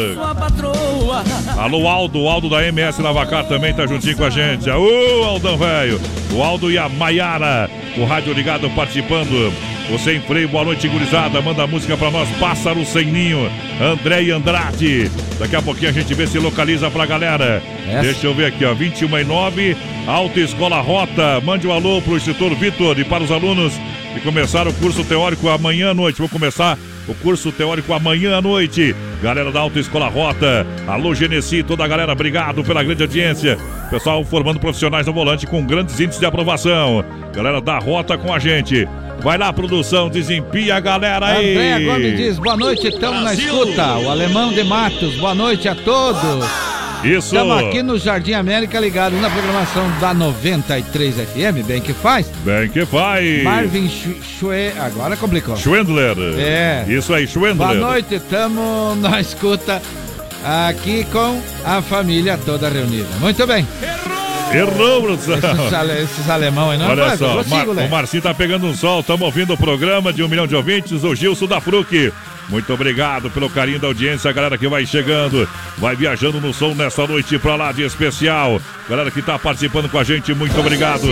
Alô, Aldo, o Aldo da MS Lavacar também tá juntinho com a gente. Ô, Aldão, velho. O Aldo e a Maiara, o rádio ligado participando. Você em freio, boa noite, gurizada. Manda música pra nós, Pássaro Sem Ninho, André e Andrade. Daqui a pouquinho a gente vê se localiza pra galera. Essa. Deixa eu ver aqui, ó, 21 e 9, Alta Escola Rota. Mande um alô pro instrutor Vitor e para os alunos e começar o curso teórico amanhã à noite. Vou começar o curso teórico amanhã à noite. Galera da Autoescola Rota, alô Genesi, toda a galera, obrigado pela grande audiência. Pessoal formando profissionais no volante com grandes índices de aprovação. Galera da Rota com a gente. Vai lá, produção, desempia a galera aí. André Gomes diz, boa noite, estamos na escuta. O Alemão de Matos, boa noite a todos. Isso. Estamos aqui no Jardim América ligado na programação da 93 FM, bem que faz. Bem que faz. Marvin Schwe... Agora complicou. Schwendler. É. Isso aí, Schwendler. Boa noite, estamos na escuta aqui com a família toda reunida. Muito bem. Errou, produção. Esses, ale, esses alemão aí, não Olha vai, só, Mar- o Marcinho tá pegando um sol, estamos ouvindo o programa de um milhão de ouvintes, o Gilson da Fruc. Muito obrigado pelo carinho da audiência, a galera que vai chegando, vai viajando no som nessa noite pra lá de especial. Galera que tá participando com a gente, muito obrigado.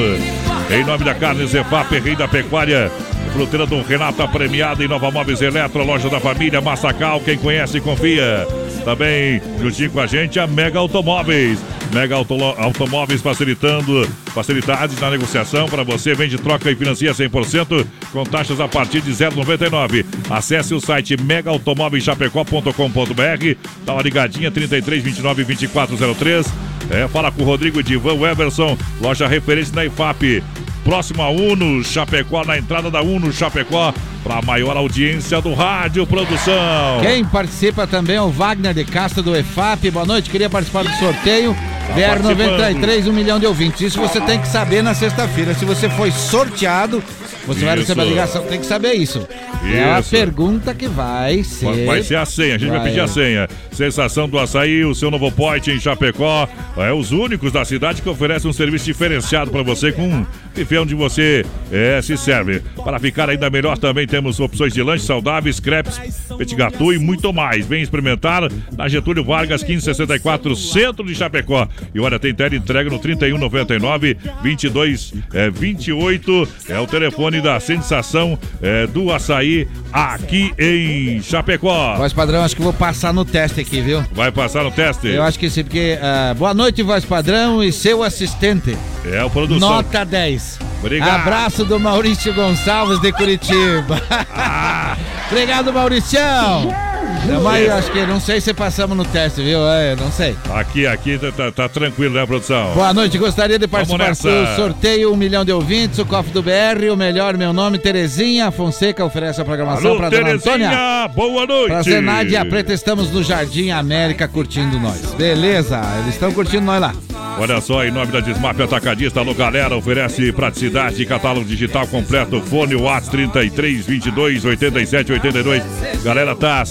Em nome da Carne Zefap, Rei da Pecuária, fruteira do Renata premiada em Nova Móveis Eletro, loja da família Massacal, quem conhece confia. Também, juntinho com a gente, a Mega Automóveis. Mega Auto- Automóveis facilitando facilidades na negociação para você. Vende, troca e financia 100% com taxas a partir de 0,99. Acesse o site megaautomóveischapecó.com.br. Dá uma ligadinha 33 29 2403. É, fala com o Rodrigo Divan Weberson, loja referência na IFAP. Próximo a Uno Chapecó, na entrada da Uno Chapecó, para a maior audiência do rádio produção. Quem participa também é o Wagner de Castro do EFAP. Boa noite, queria participar do sorteio. BR93, um milhão de ouvintes. Isso você tem que saber na sexta-feira. Se você foi sorteado, você vai Isso. receber a ligação. Tem que saber isso. É a Isso. pergunta que vai ser. Vai- Vai ser a senha, a gente vai, Vai. pedir a senha. Sensação do açaí, o seu novo point em Chapecó. É os únicos da cidade que oferecem um serviço diferenciado para você com um buffet onde você é, se serve. Para ficar ainda melhor, também temos opções de lanche saudáveis, crepes, petit gâteau e muito mais. Vem experimentar na Getúlio Vargas, 1564, centro de Chapecó. E olha, tem tele entrega no 3199 22 é, 28. É o telefone da sensação é, do açaí aqui em Chapecó. Voz padrão, acho que vou passar no teste aqui, viu? Vai passar no teste? Eu acho que sim, porque. ah, boa noite, voz padrão e seu assistente. É o produção. Nota 10. Obrigado. Abraço do Maurício Gonçalves de Curitiba. Obrigado, Mauricião. Não, mas eu acho que não sei se passamos no teste, viu? É, não sei. Aqui, aqui tá, tá- tá tranquilo, né, produção? Boa noite, gostaria de participar do sorteio Um Milhão de Ouvintes, o cofre do BR, o melhor, meu nome, Terezinha Fonseca, oferece a programação para dona Antônia. boa noite. Pra Zenaide Preta, estamos no Jardim América curtindo nós. Beleza, eles estão curtindo nós lá. Olha só, em nome da Desmap Atacadista, alô galera, oferece praticidade, catálogo digital completo, fone Watts 33 22 87 82. Galera, tá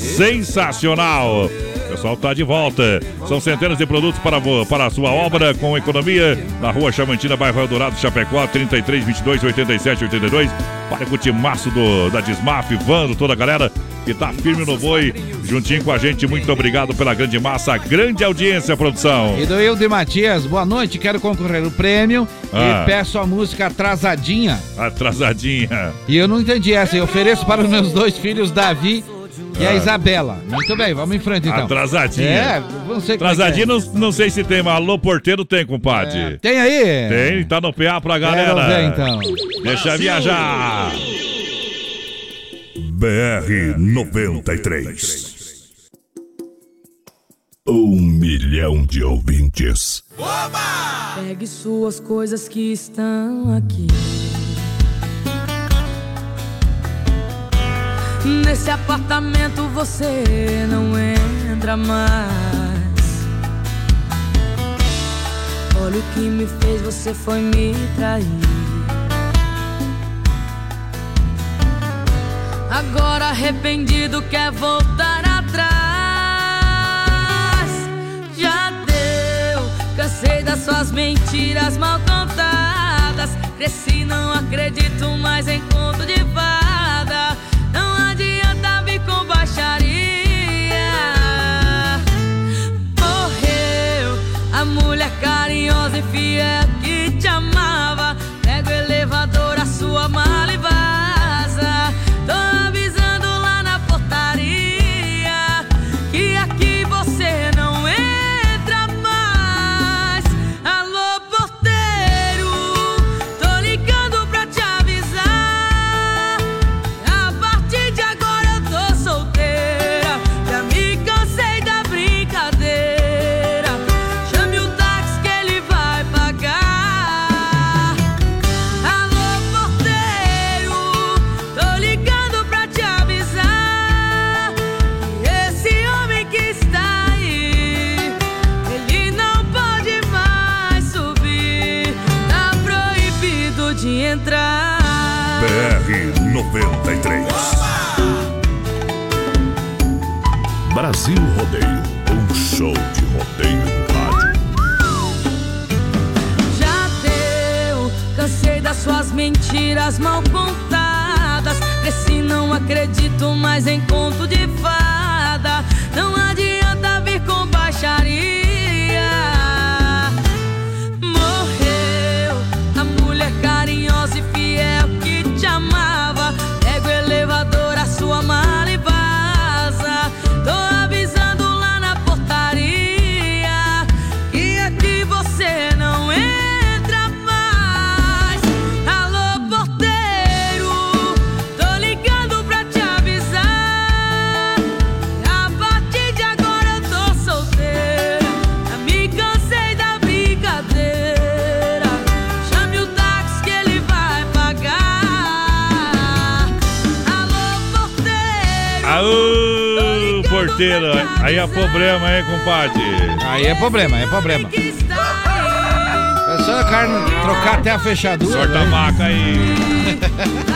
sensacional. O pessoal tá de volta. São centenas de produtos para, para a sua obra com economia na rua Chamantina, bairro Eldorado, Chapecó, 33 22 87 82. Para com o timaço do, da Desmaf, Vando, toda a galera que tá firme no boi, juntinho com a gente. Muito obrigado pela grande massa, grande audiência, produção. E do Hilde Matias, boa noite, quero concorrer no prêmio Ah. e peço a música Atrasadinha. Atrasadinha. E eu não entendi essa, eu ofereço para os meus dois filhos, Davi e a. Isabela. Muito bem, vamos em frente então. Atrasadinha. É, não sei como é que Atrasadinha, é. não, não sei se tem, mas alô porteiro tem, compadre. Tem aí? Tem, tá no PA pra galera. Quero ver, então. Deixa viajar. BR 93. Um milhão de ouvintes. Pegue suas coisas que estão aqui. Nesse apartamento você não entra mais. Olha o que me fez, você foi me trair. Agora arrependido quer voltar atrás. Já deu, cansei das suas mentiras mal contadas. Cresci, não acredito mais em conto de fada. Carinhosa e fiel. que Brasil Rodeio, um show de rodeio no rádio. Já deu, cansei das suas mentiras mal contadas. Cresci, não acredito mais em conto de fada. Aí é problema, hein, compadre? Aí é problema, é problema. É só a carne trocar até a fechadura. Sorta a né? maca aí.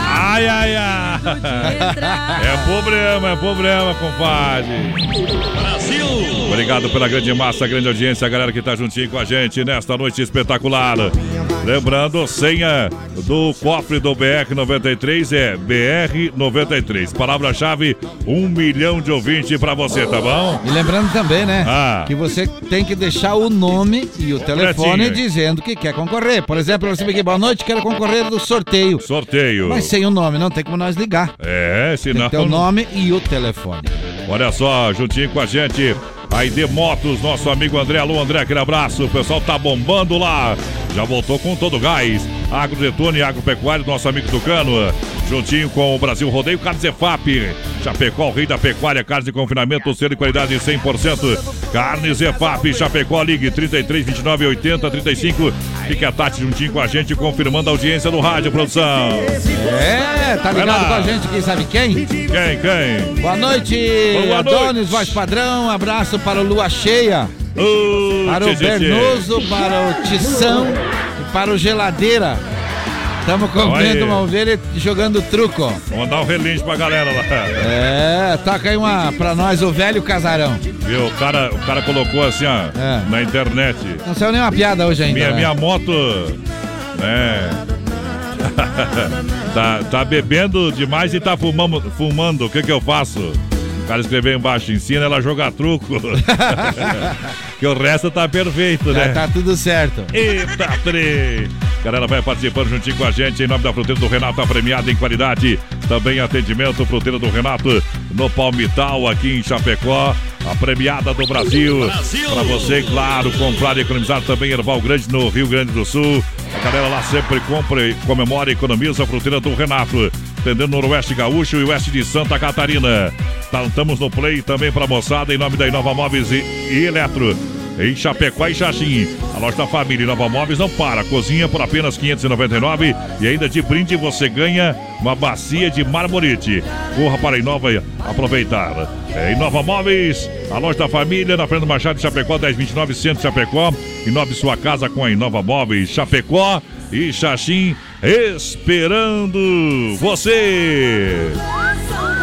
Ai, ai, ai. É problema, é problema, compadre. Brasil! Obrigado pela grande massa, grande audiência, a galera que tá juntinho com a gente nesta noite espetacular. Lembrando, senha do cofre do BR-93 é BR-93. Palavra-chave, um milhão de ouvintes pra você, tá bom? E lembrando também, né? Ah. Que você tem que deixar o nome e o telefone dizendo que quer concorrer. Por exemplo, você aqui, boa noite, quero concorrer do sorteio. Sorteio. Mas sem o nome, não tem como nós ligar. É, Tem senão... ter o nome e o telefone. Olha só, juntinho com a gente, a ID Motos, nosso amigo André. Alô, André, aquele abraço. O pessoal tá bombando lá. Já voltou com todo o gás. Agro Detone, Agropecuário, nosso amigo Tucano. Juntinho com o Brasil Rodeio, Carnes EFAP. Chapecó, o rei da pecuária, carnes de confinamento, selo de qualidade 100%. Carnes EFAP, Chapecó, ligue 33, 29, 80, 35. Fique a Tati juntinho com a gente, confirmando a audiência do rádio, produção. É, tá ligado com a gente aqui, sabe quem? Quem, quem? Boa noite, Boa Adonis, noite. voz padrão. Abraço para o Lua Cheia. para o. Bernoso, para o Tição e para o Geladeira. Estamos comendo uma ovelha e jogando truco. Vamos dar um relincho pra galera lá. É, toca aí uma pra nós, o velho casarão. Viu? O cara, o cara colocou assim, ó, na internet. Não saiu nenhuma piada hoje ainda. Minha, né? minha moto. Né? tá, tá bebendo demais e tá fumando. fumando. O que que eu faço? O cara escreveu embaixo, ensina ela a jogar truco. que o resto tá perfeito, né? Já tá tudo certo. Eita, trê! Galera vai participando juntinho com a gente em nome da Fruteira do Renato, a premiada em qualidade. Também atendimento Fruteira do Renato no Palmital, aqui em Chapecó. A premiada do Brasil. Para você, claro, comprar e economizar também Erval Grande no Rio Grande do Sul. A galera lá sempre compra, e comemora e economiza a Fruteira do Renato. Atendendo o Noroeste Gaúcho e Oeste de Santa Catarina. Estamos no Play também para moçada em nome da Inova Móveis e, e Eletro em Chapecó e Xaxim. A loja da família Nova Móveis não para. Cozinha por apenas 599 e ainda de brinde você ganha uma bacia de marmorite. Corra para a Inova aproveitar. É Inova Móveis, a loja da família na Fernando Machado de Chapecó, 1029 Centro Chapecó. Inove sua casa com a Inova Móveis Chapecó e Xaxim esperando você.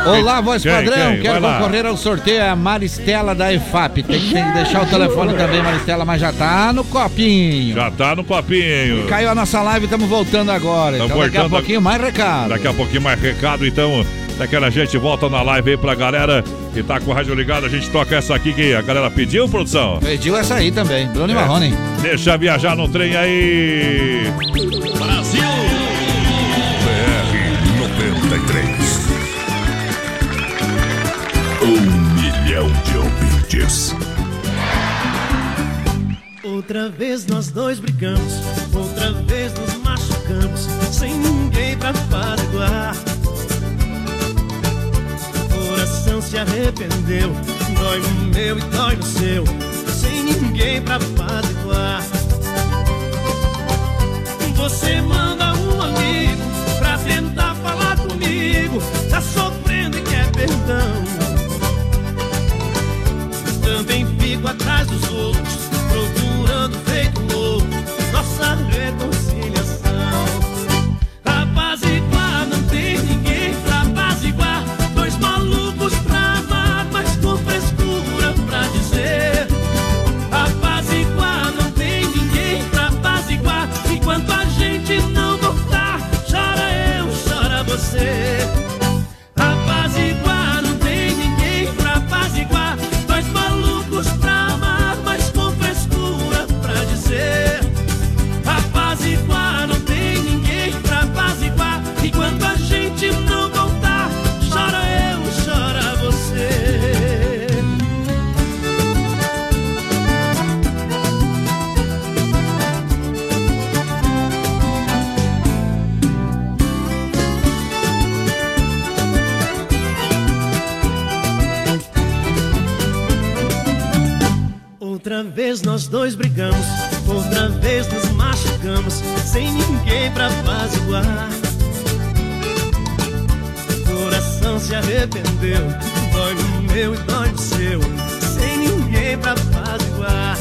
Olá, voz Quem, padrão. quem? Quero Vai lá. concorrer ao sorteio. É a Maristela da EFAP. Tem, que- tem que deixar o telefone também, Maristela, mas já tá no copinho. Já tá no copinho. Caiu a nossa live, estamos voltando agora. Tamo então daqui a pouquinho mais recado. Daqui a pouquinho mais recado, então. Daquela gente volta na live aí pra galera que tá com o rádio ligado. A gente toca essa aqui que a galera pediu, produção. Pediu essa aí também, Bruno e É. Marrone. Deixa viajar no trem aí. Brasil! Outra vez nós dois brigamos, outra vez nos machucamos, sem ninguém pra apaziguar. Coração se arrependeu, dói no meu e dói no seu, sem ninguém pra apaziguar. Você manda um amigo pra tentar falar comigo, tá sofrendo e quer perdão. Também fico atrás dos outros, procurando feito louco nossa reconciliação. Apaziguar vez nós dois brigamos, outra vez nos machucamos, sem ninguém pra apaziguar. Coração se arrependeu, dói no meu e dói no seu, sem ninguém pra apaziguar.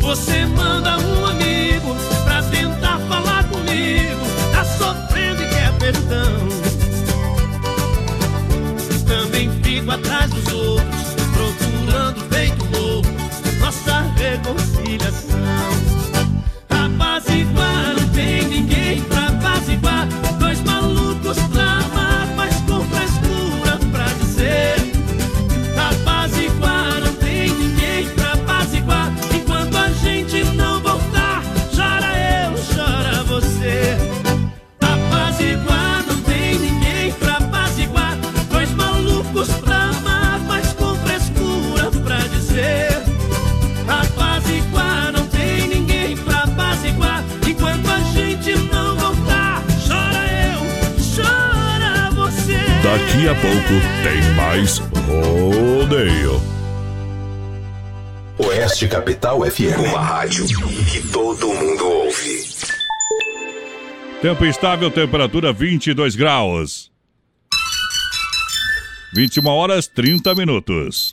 Você manda um amigo pra tentar falar comigo, tá sofrendo e quer perdão. Também fico atrás dos outros, reconciliação. Daqui a pouco tem mais rodeio. Oeste Capital FM. Uma rádio que todo mundo ouve. Tempo estável, temperatura 22 graus. 21 horas 30 minutos.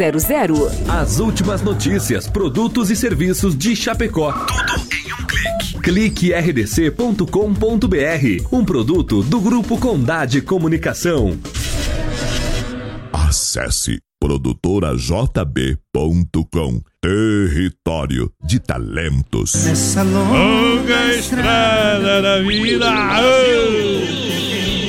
As últimas notícias, produtos e serviços de Chapecó. Tudo em um clique. Clique rdc.com.br. Um produto do Grupo Condade Comunicação. Acesse produtorajb.com. Território de talentos. Nessa longa estrada da vida.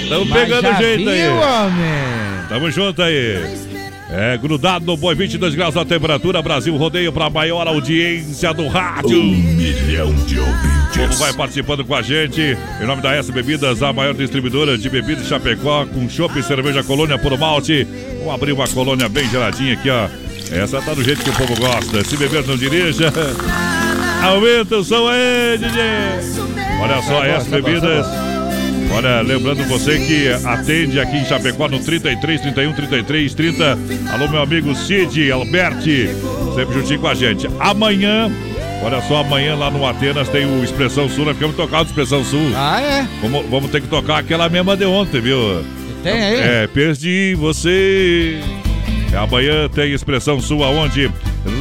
Estamos pegando jeito aí. viu, homem? Tamo junto aí. É, grudado no boi, 22 graus da temperatura. Brasil rodeio para a maior audiência do rádio. Um milhão de ouvintes. Como vai participando com a gente? Em nome da S Bebidas, a maior distribuidora de bebidas de Chapecó, com chopp e cerveja colônia por malte. Vamos abrir uma colônia bem geladinha aqui, ó. Essa tá do jeito que o povo gosta. Se beber, não dirija. Aumenta o som aí, DJ. Olha só, S Bebidas. Olha, lembrando você que atende aqui em Chapecó no 33 31 33 30. Alô, meu amigo Cid Alberti, sempre juntinho com a gente. Amanhã, olha só, amanhã lá no Atenas tem o Expressão Sul, nós ficamos tocando Expressão Sul. Ah, é? Vamos, vamos ter que tocar aquela mesma de ontem, viu? Tem aí? É, perdi você. Amanhã tem Expressão Sul aonde?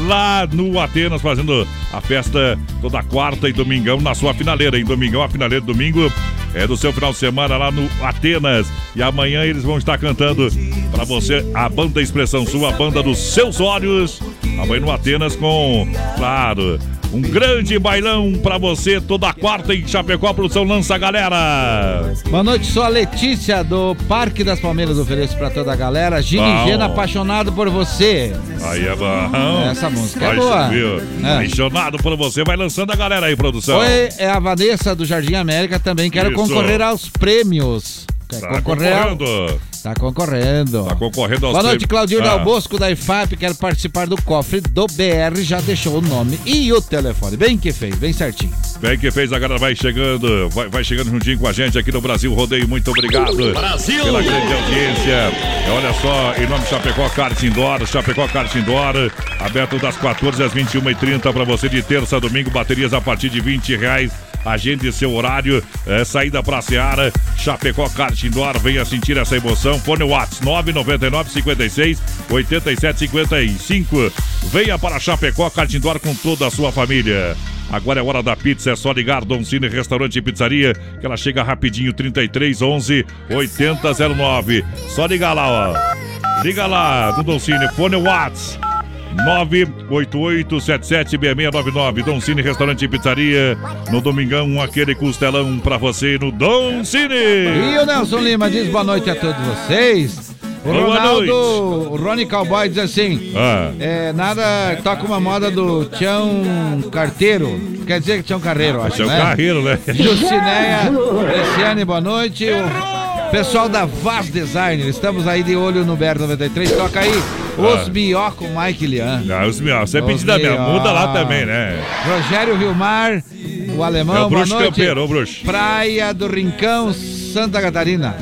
Lá no Atenas, fazendo a festa toda quarta e domingão na sua finaleira. Em domingão, a finaleira domingo é do seu final de semana lá no Atenas. E amanhã eles vão estar cantando para você a banda Expressão Sul, a banda dos seus olhos. Amanhã no Atenas com, claro, um grande bailão para você toda quarta em Chapecó. Produção lança a galera. Boa noite, sou a Letícia do Parque das Palmeiras. Ofereço pra toda a galera. Gini Bom. Gena, apaixonado por você. Aí é bom. Essa música é boa. É. Apaixonado por você. Vai lançando a galera aí, produção. Oi, é a Vanessa do Jardim América. Também quero Isso. concorrer aos prêmios. Quer Tá concorrer ao- concorrendo. Tá concorrendo. Tá concorrendo aos Boa noite. Claudio Ah. Da IFAP. Quero participar do cofre do BR. Já deixou o nome e o telefone. Bem que fez, bem certinho. Bem que fez, a galera vai chegando, vai, vai chegando juntinho com a gente aqui no Brasil Rodeio. Muito obrigado Brasil! pela grande audiência. É, Olha só, em nome de Chapecó Kart Indoor, Chapecó Kart Indoor, aberto das 14 às 21h30 para você de terça a domingo, baterias a partir de 20 reais. Agende seu horário, é, saída pra Seara, Chapecó Kart Indoor, venha sentir essa emoção. Fone Whats 999 56 87 55. Venha para Chapecó Kart Indoor com toda a sua família. Agora é hora da pizza, é só ligar Dom Cine Restaurante e Pizzaria, que ela chega rapidinho, 33 11 8009. Só ligar lá, ó. Liga lá do Dom Cine, fone Whats 988776699. Dom Cine Restaurante e Pizzaria. No domingão, aquele costelão pra você no Dom Cine. E o Nelson Lima diz boa noite a todos vocês. O Boa Ronaldo, noite. o Rony Cowboy diz assim: Ah. é, nada, toca uma moda do Tião Carteiro. Quer dizer que Tião Carreiro, acho, Tião né? Carreiro, né? Jucineia, Luciane, boa noite. O pessoal da Vaz Designer, estamos aí de olho no BR-93. Toca aí Os Ah. Bió com Mike Lian. Ah, os mió, você é pedida mió. Muda lá também, né? Rogério Vilmar, o alemão, É o bruxo campeiro, ô bruxo. Praia do Rincão, Santa Catarina.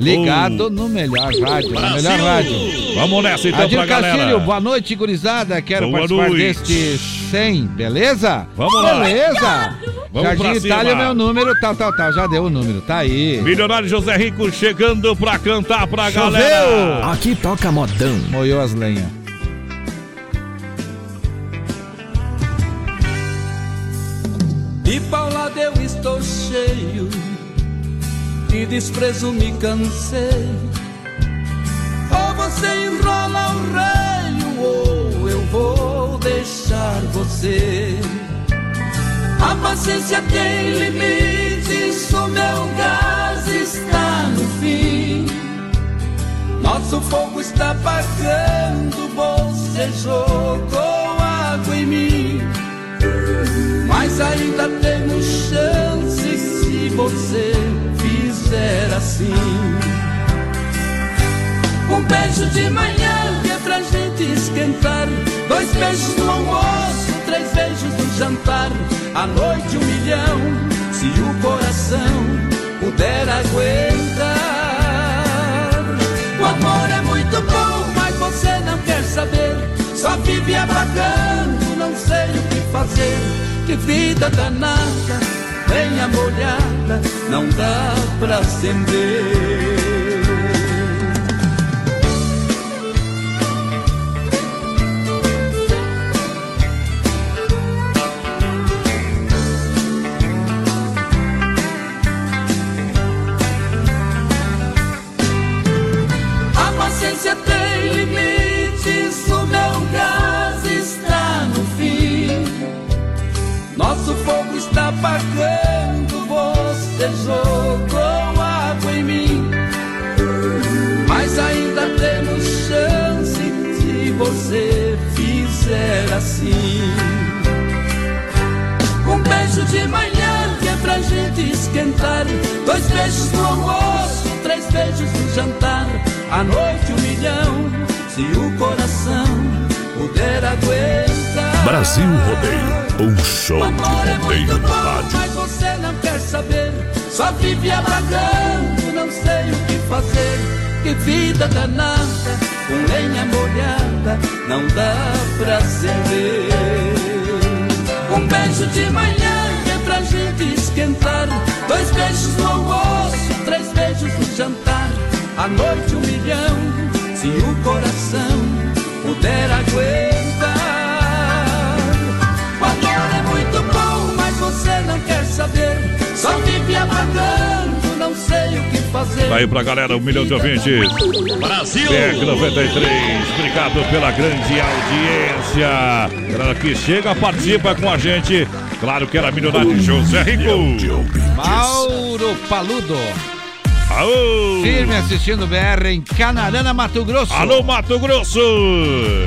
Ligado no melhor rádio, na melhor rádio. Vamos nessa então Adir pra galera. Castilho, boa noite, gurizada. Quero Boa participar noite. deste 100, beleza? Vamos lá. Beleza. Vamos Jardim pra cima. Itália, meu número, tal, tal, tal. Já deu o número, tá aí. Milionário José Rico chegando pra cantar pra Choveu. galera. Aqui toca modão. Moiou as lenhas. De paulada eu estou cheio, de desprezo me cansei. Ou você enrola o reio, ou eu vou deixar você. A paciência tem limites, o meu gás está no fim. Nosso fogo está apagando, você jogou água em mim. Mas ainda temos chance se você fizer assim. Um beijo de manhã que é pra gente esquentar. Dois beijos no almoço, três beijos no jantar. À noite um milhão, se o coração puder aguentar. O amor é muito bom, mas você não quer saber. Só vive abacando, não sei o que fazer. Que vida danada, venha molhada, não dá pra acender. Está apagando, você jogou água em mim. Mas ainda temos chance se você fizer assim. Um beijo de manhã que é pra gente esquentar. Dois beijos no almoço, três beijos no jantar. À noite um milhão, se o coração puder aguentar. Brasil Rodeio, um show de rodeio no rádio. Mas você não quer saber, só vive alagando, não sei o que fazer. Que vida danada, com lenha molhada, não dá pra acender. Um beijo de manhã é pra gente esquentar. Dois beijos no almoço, três beijos no jantar. À noite um milhão, se o coração puder aguentar. Saber. Só vive apagando, não sei o que fazer. Tá aí pra galera, um milhão de ouvintes. Brasil! PEC 93, obrigado pela grande audiência. Galera que chega, participa com a gente. Claro que era milionário José Rico. Mauro Paludo. Aô! Firme assistindo o BR em Canarana, Mato Grosso. Alô, Mato Grosso!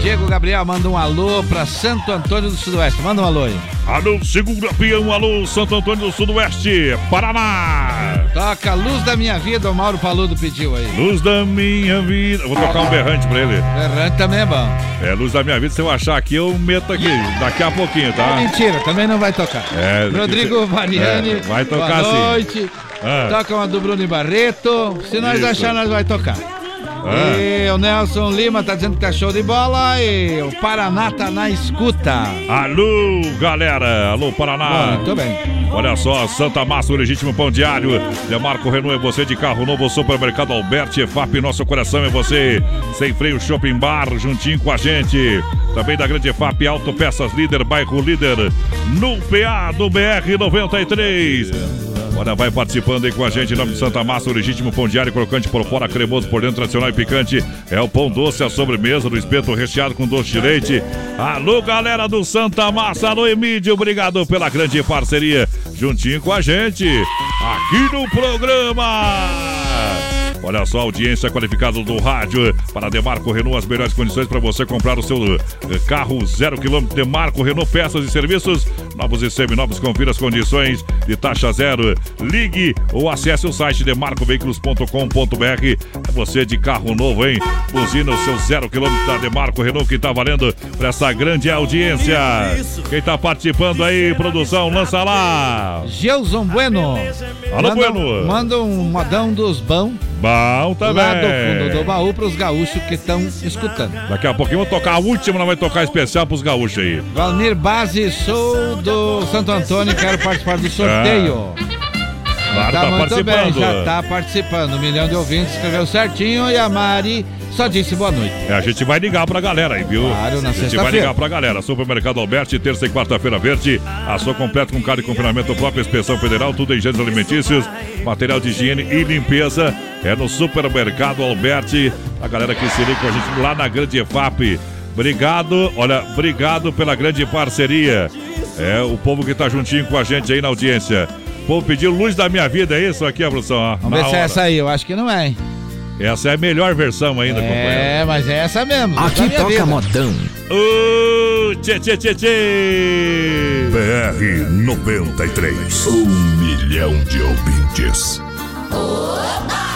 Diego Gabriel manda um alô pra Santo Antônio do Sudoeste. Manda um alô aí. Alô, segunda peão, alô, Santo Antônio do Sudoeste, Paraná. Toca Luz da Minha Vida, o Mauro Paludo pediu aí. Luz da minha vida. Vou tocar um berrante pra ele. Berrante também é bom. É, luz da minha vida, se eu achar aqui, eu meto aqui. Daqui a pouquinho, tá? Mentira, também não vai tocar. É, Rodrigo Variani, É, vai tocar boa sim. Ah. Toca uma do Bruno Barreto. Se nós Isso. achar, nós vai tocar. Ah. E o Nelson Lima tá dizendo que tá show de bola e o Paraná tá na escuta. Alô, galera. Alô, Paraná. Muito bem. Olha só, Santa Massa, o legítimo pão diário. Demarco Renault é você de carro novo, supermercado Alberti, EFAP, nosso coração é você. Sem freio Shopping Bar, juntinho com a gente. Também da grande EFAP, Autopeças Líder, bairro Líder, no PA do BR-93. Olha, vai participando aí com a gente em nome de Santa Massa, o legítimo pão diário, crocante por fora, cremoso por dentro, tradicional e picante. É o pão doce, a sobremesa do espeto recheado com doce de leite. Alô, galera do Santa Massa, alô, Emílio, obrigado pela grande parceria juntinho com a gente aqui no programa. Olha só, audiência qualificada do rádio para Demarco Renault, as melhores condições para você comprar o seu eh, carro zero quilômetro Demarco Renault, peças e serviços, novos e seminovos, confira as condições de taxa zero. Ligue ou acesse o site demarcoveículos.com.br. É você de carro novo, hein? Buzina o seu zero quilômetro da Demarco Renault que tá valendo para essa grande audiência. Quem tá participando aí, produção, lança lá. Gelson Bueno. Alô, manda, Bueno. Manda um modão dos bão. Bom também. Lá do fundo do baú pros gaúchos que estão escutando. Daqui a pouquinho vou tocar a última, nós vai tocar especial pros gaúchos aí. Valmir Base, sou do Santo Antônio e quero participar do sorteio. Claro, tá muito participando. bem, já tá participando. Um milhão de ouvintes escreveu certinho e a Mari só disse boa noite. É, a gente vai ligar pra galera aí, viu? Claro, na A gente vai ligar pra galera. Supermercado Alberti, terça e quarta-feira verde. Ação completa com carne de confinamento própria, inspeção federal, tudo em gêneros alimentícios, material de higiene e limpeza. É no Supermercado Alberti. A galera que se liga com a gente lá na Grande EFAP. Obrigado, olha, obrigado pela grande parceria. É, o povo que tá juntinho com a gente aí na audiência. O povo pediu luz da minha vida, é isso aqui, a produção? Vamos ver se é essa aí, eu acho que não é, hein? Essa é a melhor versão ainda, companheiro. É, mas é essa mesmo. Aqui da minha toca vida. modão. Ô, tchê, tchê, tchê, tchê. BR 93. Um milhão de ouvintes. Luz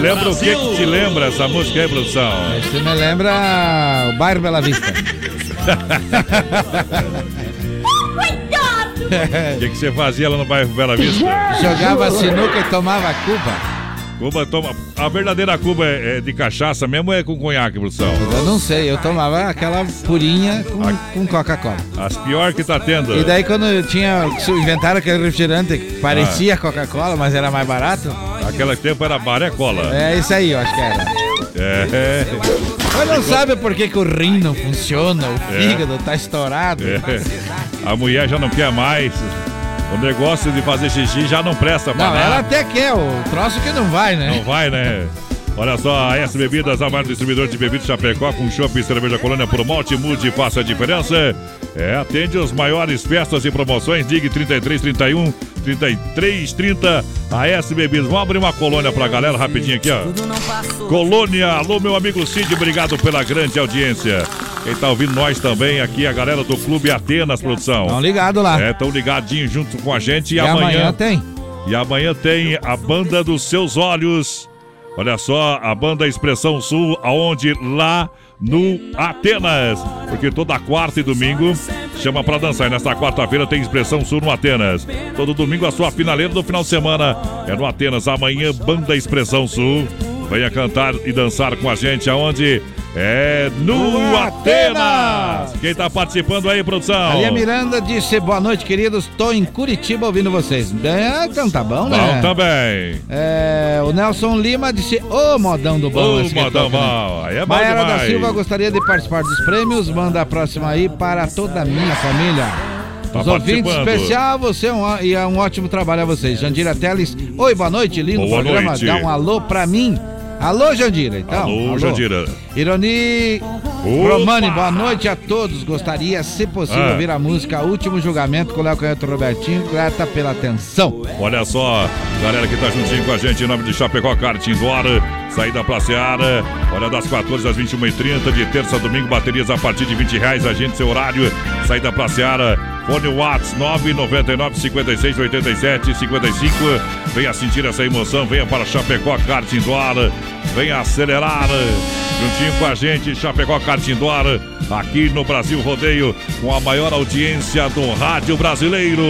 Lembra o que, que te lembra essa música aí, produção? Você me lembra o bairro Bela Vista. Coitado! O que, que você fazia lá no bairro Bela Vista? Jogava sinuca e tomava Cuba. Cuba toma. A verdadeira Cuba é, é de cachaça mesmo ou é com conhaque, produção? Eu não sei, eu tomava aquela purinha com, com Coca-Cola. As pior que tá tendo. E daí quando eu tinha. Inventaram aquele refrigerante que parecia Coca-Cola, mas era mais barato. Aquele tempo era baré cola. É isso aí, eu acho que era. É. Mas não sabe por que, que o rim não funciona, o É. fígado tá estourado. É. A mulher já não quer mais. O negócio de fazer xixi já não presta pra Não, nada. ela até quer, o troço que não vai, né? Não vai, né? Olha só, a S Bebidas, a maior distribuidor de bebidas Chapecó, com chopp e cerveja colônia por malte, mude e faça a diferença. É, atende as maiores festas e promoções, ligue 33 31 33 30. A S Bebidas, vamos abrir uma colônia pra galera rapidinho aqui, ó. Colônia, alô meu amigo Cid, obrigado pela grande audiência. Quem tá ouvindo nós também aqui, a galera do Clube Atenas Produção. Tão ligado lá. É, tão ligadinho junto com a gente. E, E amanhã tem. E amanhã tem a Banda dos Seus Olhos. Olha só, a Banda Expressão Sul, aonde lá no Atenas. Porque toda quarta e domingo chama pra dançar. E nesta quarta-feira tem Expressão Sul no Atenas. Todo domingo a sua finaleira do final de semana é no Atenas. Amanhã, Banda Expressão Sul. Venha cantar e dançar com a gente aonde? É no Atenas! Quem tá participando aí, produção? Ali a Miranda disse, boa noite, queridos. Tô em Curitiba ouvindo vocês. É, então tá bom, né? Bom também. É, o Nelson Lima disse, ô modão do bom. Ô, que modão né? bom. Aí é bom Maiara da demais. Silva gostaria de participar dos prêmios. Manda a próxima aí para toda a minha família. Tá Os ouvintes especial, você é um, e é um ótimo trabalho a vocês. Jandira Teles, oi, boa noite, lindo Boa programa. noite. Dá um alô pra mim. Alô, Jandira, então. Alô, Jandira. Ironi! Romani, boa noite a todos. Gostaria, se possível, Ah. ouvir a música Último Julgamento com o Léo Canhoto Robertinho. Grata pela atenção. Olha só, galera que tá juntinho com a gente em nome de Chapecó Kart Indoor, saída pra Seara, olha das 14 às 21h30, de terça a domingo, baterias a partir de 20 reais, agende seu horário, saída pra Seara, fone Whats 999 56 87 55, venha sentir essa emoção, venha para Chapecó Kart Indoor, venha acelerar, juntinho com a gente, Chapecó Kart Indoor, aqui no Brasil Rodeio, com a maior audiência do rádio brasileiro.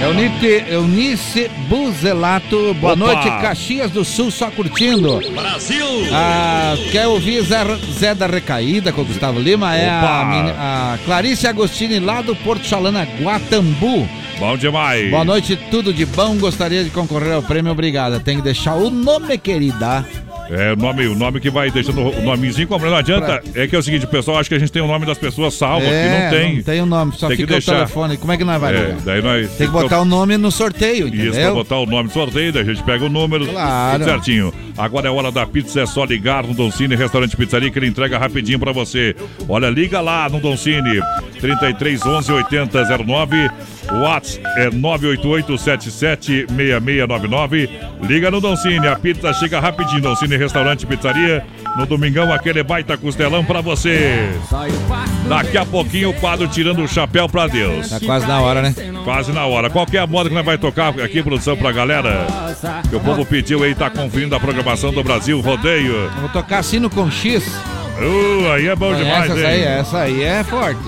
Eunice, Eunice Buzelato, boa Opa! noite, Caxias do Sul, só curtindo. Brasil! Ah, quer ouvir Zé, Zé da Recaída com o Gustavo Lima? É a, a Clarice Agostini lá do Porto Chalana, Guatambu. Bom demais. Boa noite, tudo de bom. Gostaria de concorrer ao prêmio, obrigada. Tem que deixar o nome, querida. É o nome, o nome que vai deixando o nomezinho como não adianta. É que é o seguinte, pessoal, acho que a gente tem o nome das pessoas salvo aqui, É, não tem. Não tem o nome, só Tem que deixar. o telefone. Como é que nós vai É, daí nós Tem que botar o nome no sorteio, entendeu? Isso, pra botar o nome do sorteio, daí a gente pega o número, Claro. tudo certinho. Agora é hora da pizza, é só ligar no Don Cine Restaurante Pizzaria que ele entrega rapidinho pra você. Olha, liga lá no Don Cine, 33 11 80 09. O WhatsApp é 988 77 6699. Liga no Don Cine, a pizza chega rapidinho. Don Cine Restaurante Pizzaria. No domingão, aquele baita costelão pra você. Daqui a pouquinho o quadro tirando o chapéu pra Deus. Tá quase na hora, né? Quase na hora. Qual é a moda que nós vai tocar aqui, produção, pra galera? Que o povo pediu aí, tá conferindo a programação do Brasil Rodeio. Vou tocar sino com X. Uh, aí é bom demais, essa, aí, hein? essa aí é forte.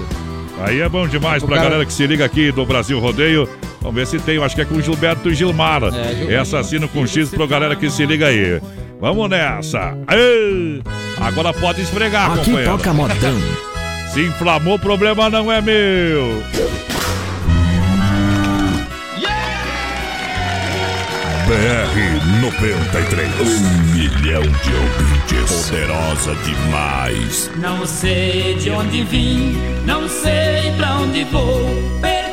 Aí é bom demais pra cara- galera que se liga aqui do Brasil Rodeio. Vamos ver se tem, eu acho que é com o Gilberto Gilmar. Gilberto. Essa assino com X pra galera que se liga aí. Vamos nessa. Aê! Agora pode esfregar, Aqui companheiro. toca modão. Se inflamou, o problema não é meu. BR 93. Um milhão de ouvintes. Poderosa demais. Não sei de onde vim, não sei pra onde vou. Perdi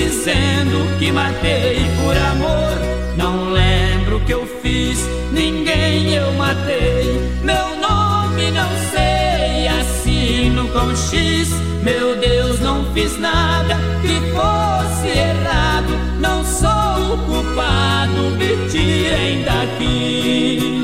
dizendo que matei por amor. Não lembro o que eu fiz, ninguém eu matei. Meu nome não sei, assino com X. Meu Deus, não fiz nada que fosse errado. Não sou o culpado, me tirem daqui.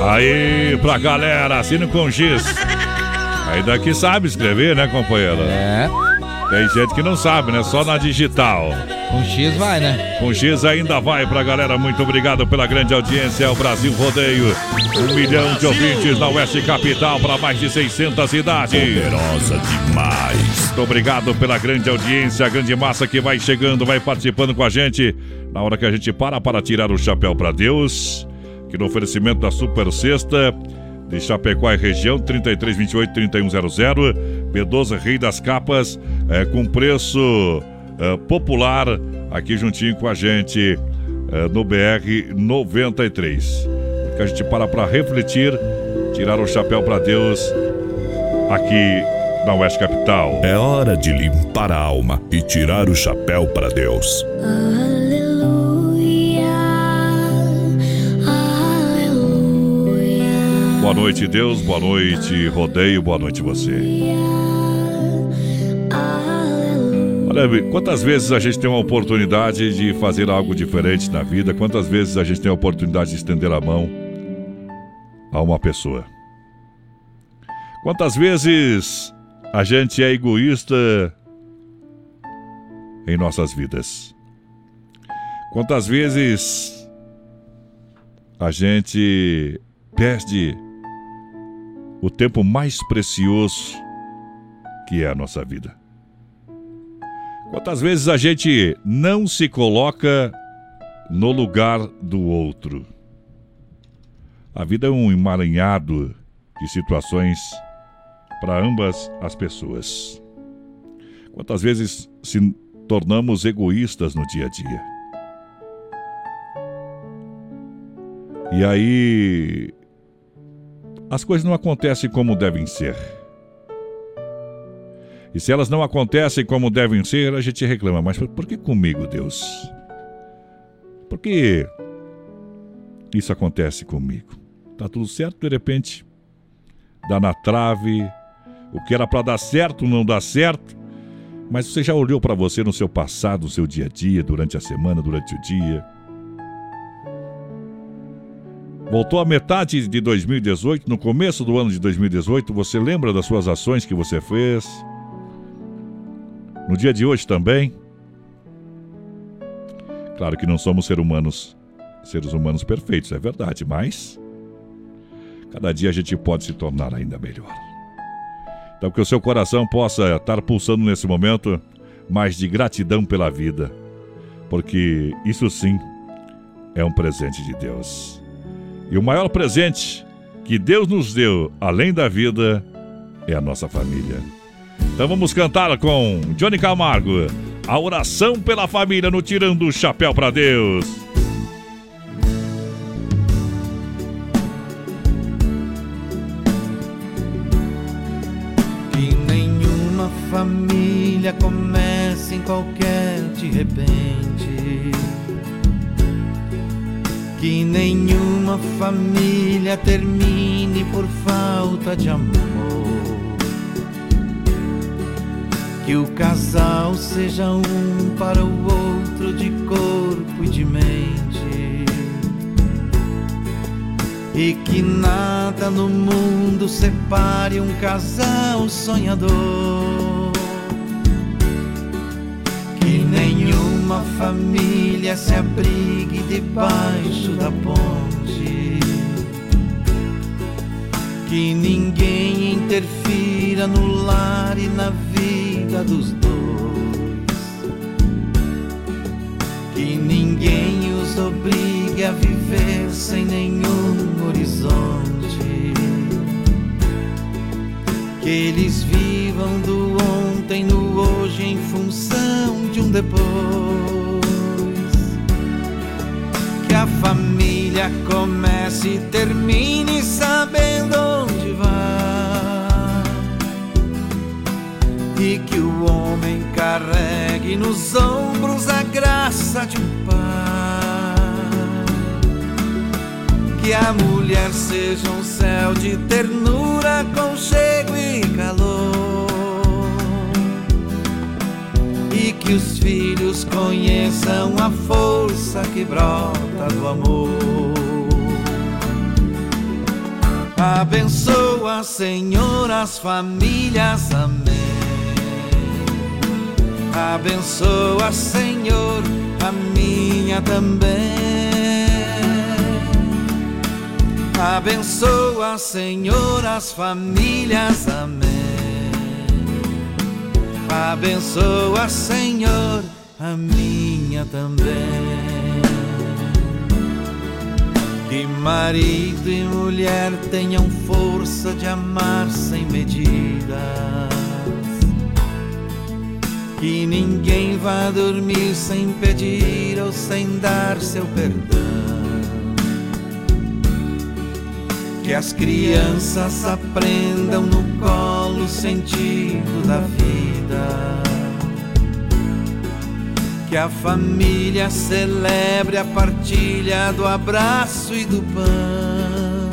Aí, pra galera, assina com Giz. Aí daqui sabe escrever, né, companheiro? É. Tem gente que não sabe, né? Só na digital. Com X vai, né? Com X ainda vai pra galera. Muito obrigado pela grande audiência. É o Brasil Rodeio. Um milhão de ouvintes na Oeste Capital para mais de 600 cidades. Poderosa demais. Muito obrigado pela grande audiência, a grande massa que vai chegando, vai participando com a gente. Na hora que a gente para para tirar o chapéu para Deus. Que no oferecimento da Super Sexta de Chapecó e região, 3328-3100. B12 Rei das Capas, é, com preço é, popular, aqui juntinho com a gente é, no BR 93. Que a gente para para refletir, tirar o chapéu para Deus aqui na Oeste Capital. É hora de limpar a alma e tirar o chapéu para Deus. Boa noite, Deus. Boa noite, Rodeio. Boa noite, você. Olha, quantas vezes a gente tem uma oportunidade de fazer algo diferente na vida? Quantas vezes a gente tem a oportunidade de estender a mão a uma pessoa? Quantas vezes a gente é egoísta em nossas vidas? Quantas vezes a gente perde o tempo mais precioso que é a nossa vida? Quantas vezes a gente não se coloca no lugar do outro? A vida é um emaranhado de situações para ambas as pessoas. Quantas vezes se tornamos egoístas no dia a dia? E aí as coisas não acontecem como devem ser. E se elas não acontecem como devem ser, a gente reclama. Mas por que comigo, Deus? Por que isso acontece comigo? Tá tudo certo, de repente dá na trave. O que era para dar certo não dá certo. Mas você já olhou para você no seu passado, no seu dia a dia, durante a semana, durante o dia? Voltou a metade de 2018, no começo do ano de 2018, você lembra das suas ações que você fez? No dia de hoje também? Claro que não somos seres humanos, seres humanos perfeitos, é verdade, mas cada dia a gente pode se tornar ainda melhor. Então que o seu coração possa estar pulsando nesse momento mais de gratidão pela vida, porque isso sim é um presente de Deus. E o maior presente que Deus nos deu, além da vida, é a nossa família. Então vamos cantar com Johnny Camargo, a oração pela família no Tirando o Chapéu para Deus. Que nenhuma família comece em qualquer de repente. Que nenhuma família termine por falta de amor. Que o casal seja um para o outro de corpo e de mente. E que nada no mundo separe um casal sonhador. Que nenhuma família se abrigue debaixo da ponte. Que ninguém interfira no lar e na vida dos dois. Que ninguém os obrigue a viver sem nenhum horizonte. Que eles vivam do ontem no hoje em função de um depois. Que a família comece e termine sabendo onde vai. E que o homem carregue nos ombros a graça de um Que a mulher seja um céu de ternura, conchego e calor. E que os filhos conheçam a força que brota do amor. Abençoa, Senhor, as famílias, amém. Abençoa, Senhor, a minha também. Abençoa, Senhor, as famílias, amém. Abençoa, Senhor, a minha também. Que marido e mulher tenham força de amar sem medidas. Que ninguém vá dormir sem pedir ou sem dar seu perdão. Que as crianças aprendam no colo o sentido da vida. Que a família celebre a partilha do abraço e do pão.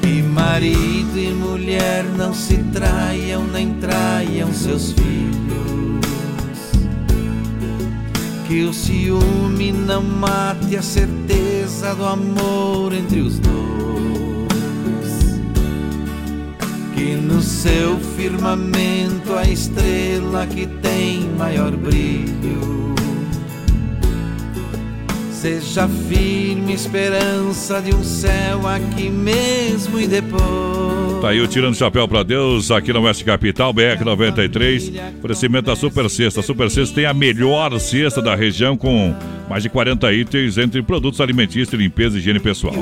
Que marido e mulher não se traiam nem traiam seus filhos. Que o ciúme não mate a certeza do amor entre os dois. Que no seu firmamento a estrela que tem maior brilho seja firme esperança de um céu aqui mesmo e depois. Tá aí o Tirando Chapéu pra Deus, aqui na Oeste Capital, BR-93. Oferecimento da Super Sexta. Super Sexta tem a melhor cesta da região com mais de 40 itens entre produtos alimentícios, limpeza e higiene pessoal.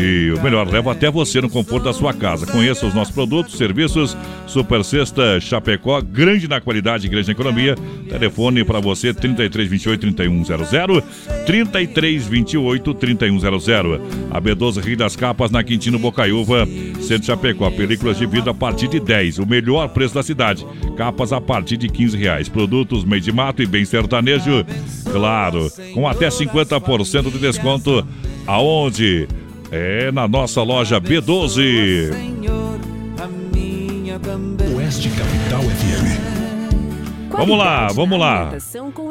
E o melhor, leva até você no conforto da sua casa. Conheça os nossos produtos, serviços. Super Sexta Chapecó, grande na qualidade, grande na economia. Telefone para você 3328 3100 3328 3100. A B12 Rio das Capas na Quintino Bocaiúva, Centro Chapecó. Películas de vidro a partir de 10, o melhor preço da cidade. Capas a partir de 15 reais. Produtos meio de mato e bem sertanejo, claro, com até 50% de desconto. Aonde? É na nossa loja B12. Oeste Capital FM. Vamos lá, vamos lá.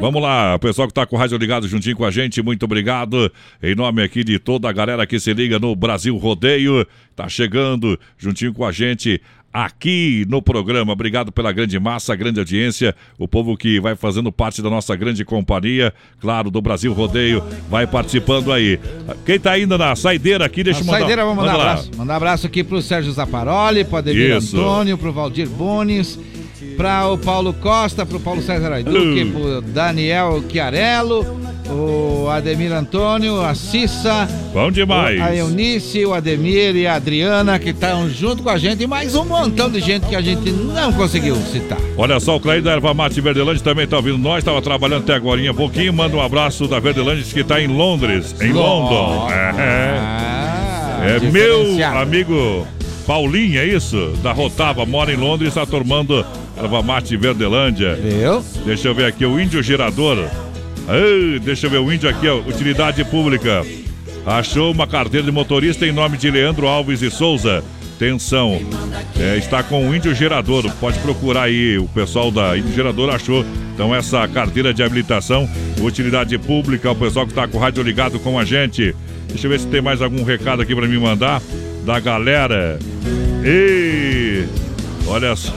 Vamos lá, o pessoal que está com o rádio ligado juntinho com a gente, muito obrigado. Em nome aqui de toda a galera que se liga no Brasil Rodeio, tá chegando juntinho com a gente aqui no programa. Obrigado pela grande massa, grande audiência, o povo que vai fazendo parte da nossa grande companhia, claro, do Brasil Rodeio, vai participando aí. Quem tá ainda na saideira aqui, deixa eu mandar. saideira, vamos mandar manda abraço. Mandar abraço aqui pro Sérgio Zaparoli, pro Ademir Isso. Antônio, pro Valdir Bones, para o Paulo Costa, pro Paulo César Aiduque, Alô. pro Daniel Chiarello, o Ademir Antônio, a Cissa, Bom demais. a Eunice, o Ademir e a Adriana, que estão junto com a gente, e mais um montão de gente que a gente não conseguiu citar. Olha só, o Clay da Erva Mate Verdelândia também está ouvindo nós, estava trabalhando até agora um pouquinho. Manda um abraço da Verdelândia que está em Londres, em London. É, é meu diferenciado. amigo Paulinho, é isso? Da Rotava, mora em Londres, está tomando Erva Mate Verdelândia. Viu? Deixa eu ver aqui, o Índio Gerador. Ei, deixa eu ver o Índio aqui, ó, utilidade pública. Achou uma carteira de motorista em nome de Leandro Alves e Souza. Atenção, é, está com o Índio Gerador. Pode procurar aí, o pessoal da Índio Gerador achou. Então, essa carteira de habilitação, utilidade pública, o pessoal que está com o rádio ligado com a gente. Deixa eu ver se tem mais algum recado aqui para me mandar da galera. E olha só.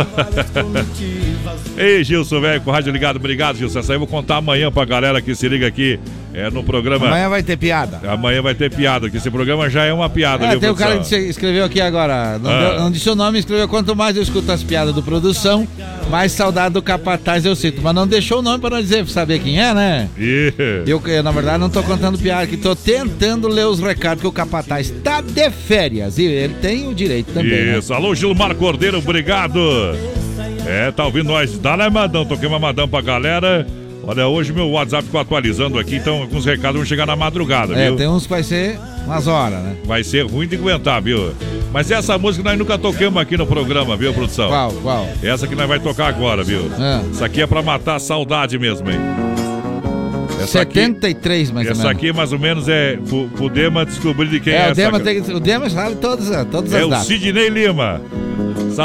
Ei, Gilson, velho, com o rádio ligado, obrigado, Gilson. Essa aí eu vou contar amanhã pra galera que se liga aqui É no programa. Amanhã vai ter piada. Amanhã vai ter piada, que esse programa já é uma piada, É, viu, tem o cara que escreveu aqui agora, não, Ah. deu- não disse o nome, escreveu quanto mais eu escuto as piadas do produção, mais saudade do capataz eu sinto. Mas não deixou o nome para não dizer, saber quem é, né? Ih. Eu, eu, na verdade, não tô contando piada, que tô tentando ler os recados que o capataz tá de férias e ele tem o direito também. né? Isso, alô Gilmar Cordeiro, obrigado. É, tá ouvindo nós. Dá né, Madão? Toquei uma Madão pra galera. Olha, hoje meu WhatsApp ficou atualizando aqui, então alguns recados vão chegar na madrugada, É, viu? tem uns que vai ser umas horas, né? Vai ser ruim de aguentar, viu? Mas essa música nós nunca tocamos aqui no programa, viu, produção? Qual, qual? Essa que nós vai tocar agora, viu? Ah. Essa aqui é pra matar a saudade mesmo, hein? Essa aqui, 73, mais ou essa menos. aqui mais ou menos é pro, pro Dema descobrir de quem é, É, o essa. Dema, tem, o Dema sabe todas, todas É as o datas. Sidney Lima.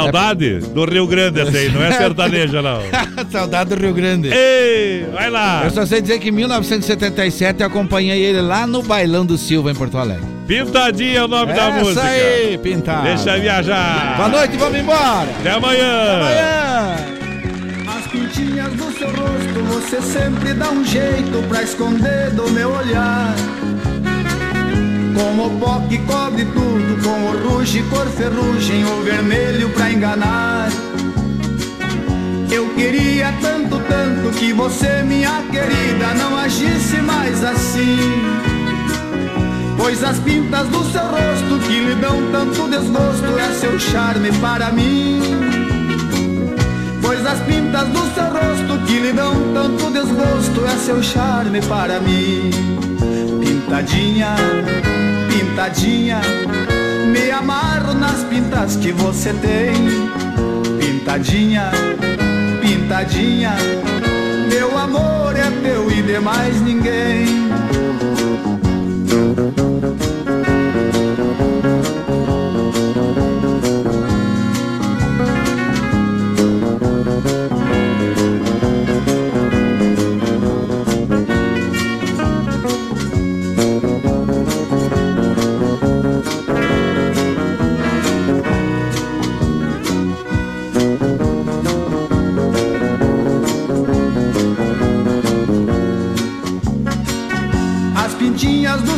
Saudade do Rio Grande essa aí, não é sertaneja não. Saudade do Rio Grande. Ei, vai lá. Eu só sei dizer que em 1977 eu acompanhei ele lá no Bailão do Silva, em Porto Alegre. Pintadinha é o nome da Essa música. aí, Pintado. Deixa viajar. Boa noite, vamos embora. Até amanhã. Amanhã. As pintinhas do seu rosto você sempre dá um jeito pra esconder do meu olhar. Com o pó que cobre tudo, com o ruge cor ferrugem, o vermelho pra enganar. Eu queria tanto, tanto que você, minha querida, não agisse mais assim. Pois as pintas do seu rosto que lhe dão tanto desgosto é seu charme para mim. Pois as pintas do seu rosto que lhe dão tanto desgosto é seu charme para mim. Pintadinha, pintadinha, me amarro nas pintas que você tem. Pintadinha, pintadinha, meu amor é teu e de mais ninguém.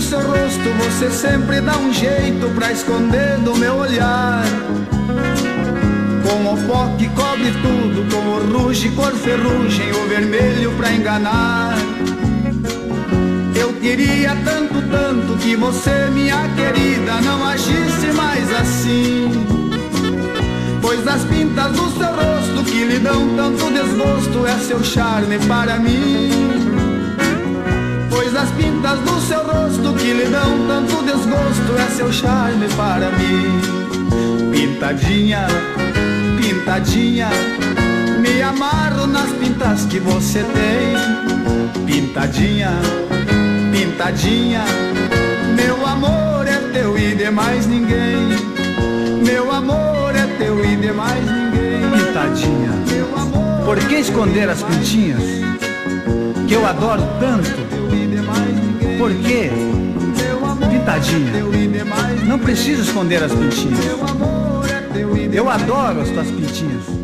Seu rosto você sempre dá um jeito pra esconder do meu olhar. Com o pó que cobre tudo, com o ruge cor ferrugem, o vermelho pra enganar. Eu queria tanto, tanto que você, minha querida, não agisse mais assim. Pois as pintas do seu rosto que lhe dão tanto desgosto é seu charme para mim. As pintas do seu rosto que lhe dão tanto desgosto é seu charme para mim. Pintadinha, pintadinha, me amarro nas pintas que você tem. Pintadinha, pintadinha, meu amor é teu e de mais ninguém. Meu amor é teu e de mais ninguém. Pintadinha, por que esconder as pintinhas? Que eu adoro tanto. Por quê? Pintadinha, não precisa esconder as pintinhas. Eu adoro as tuas pintinhas.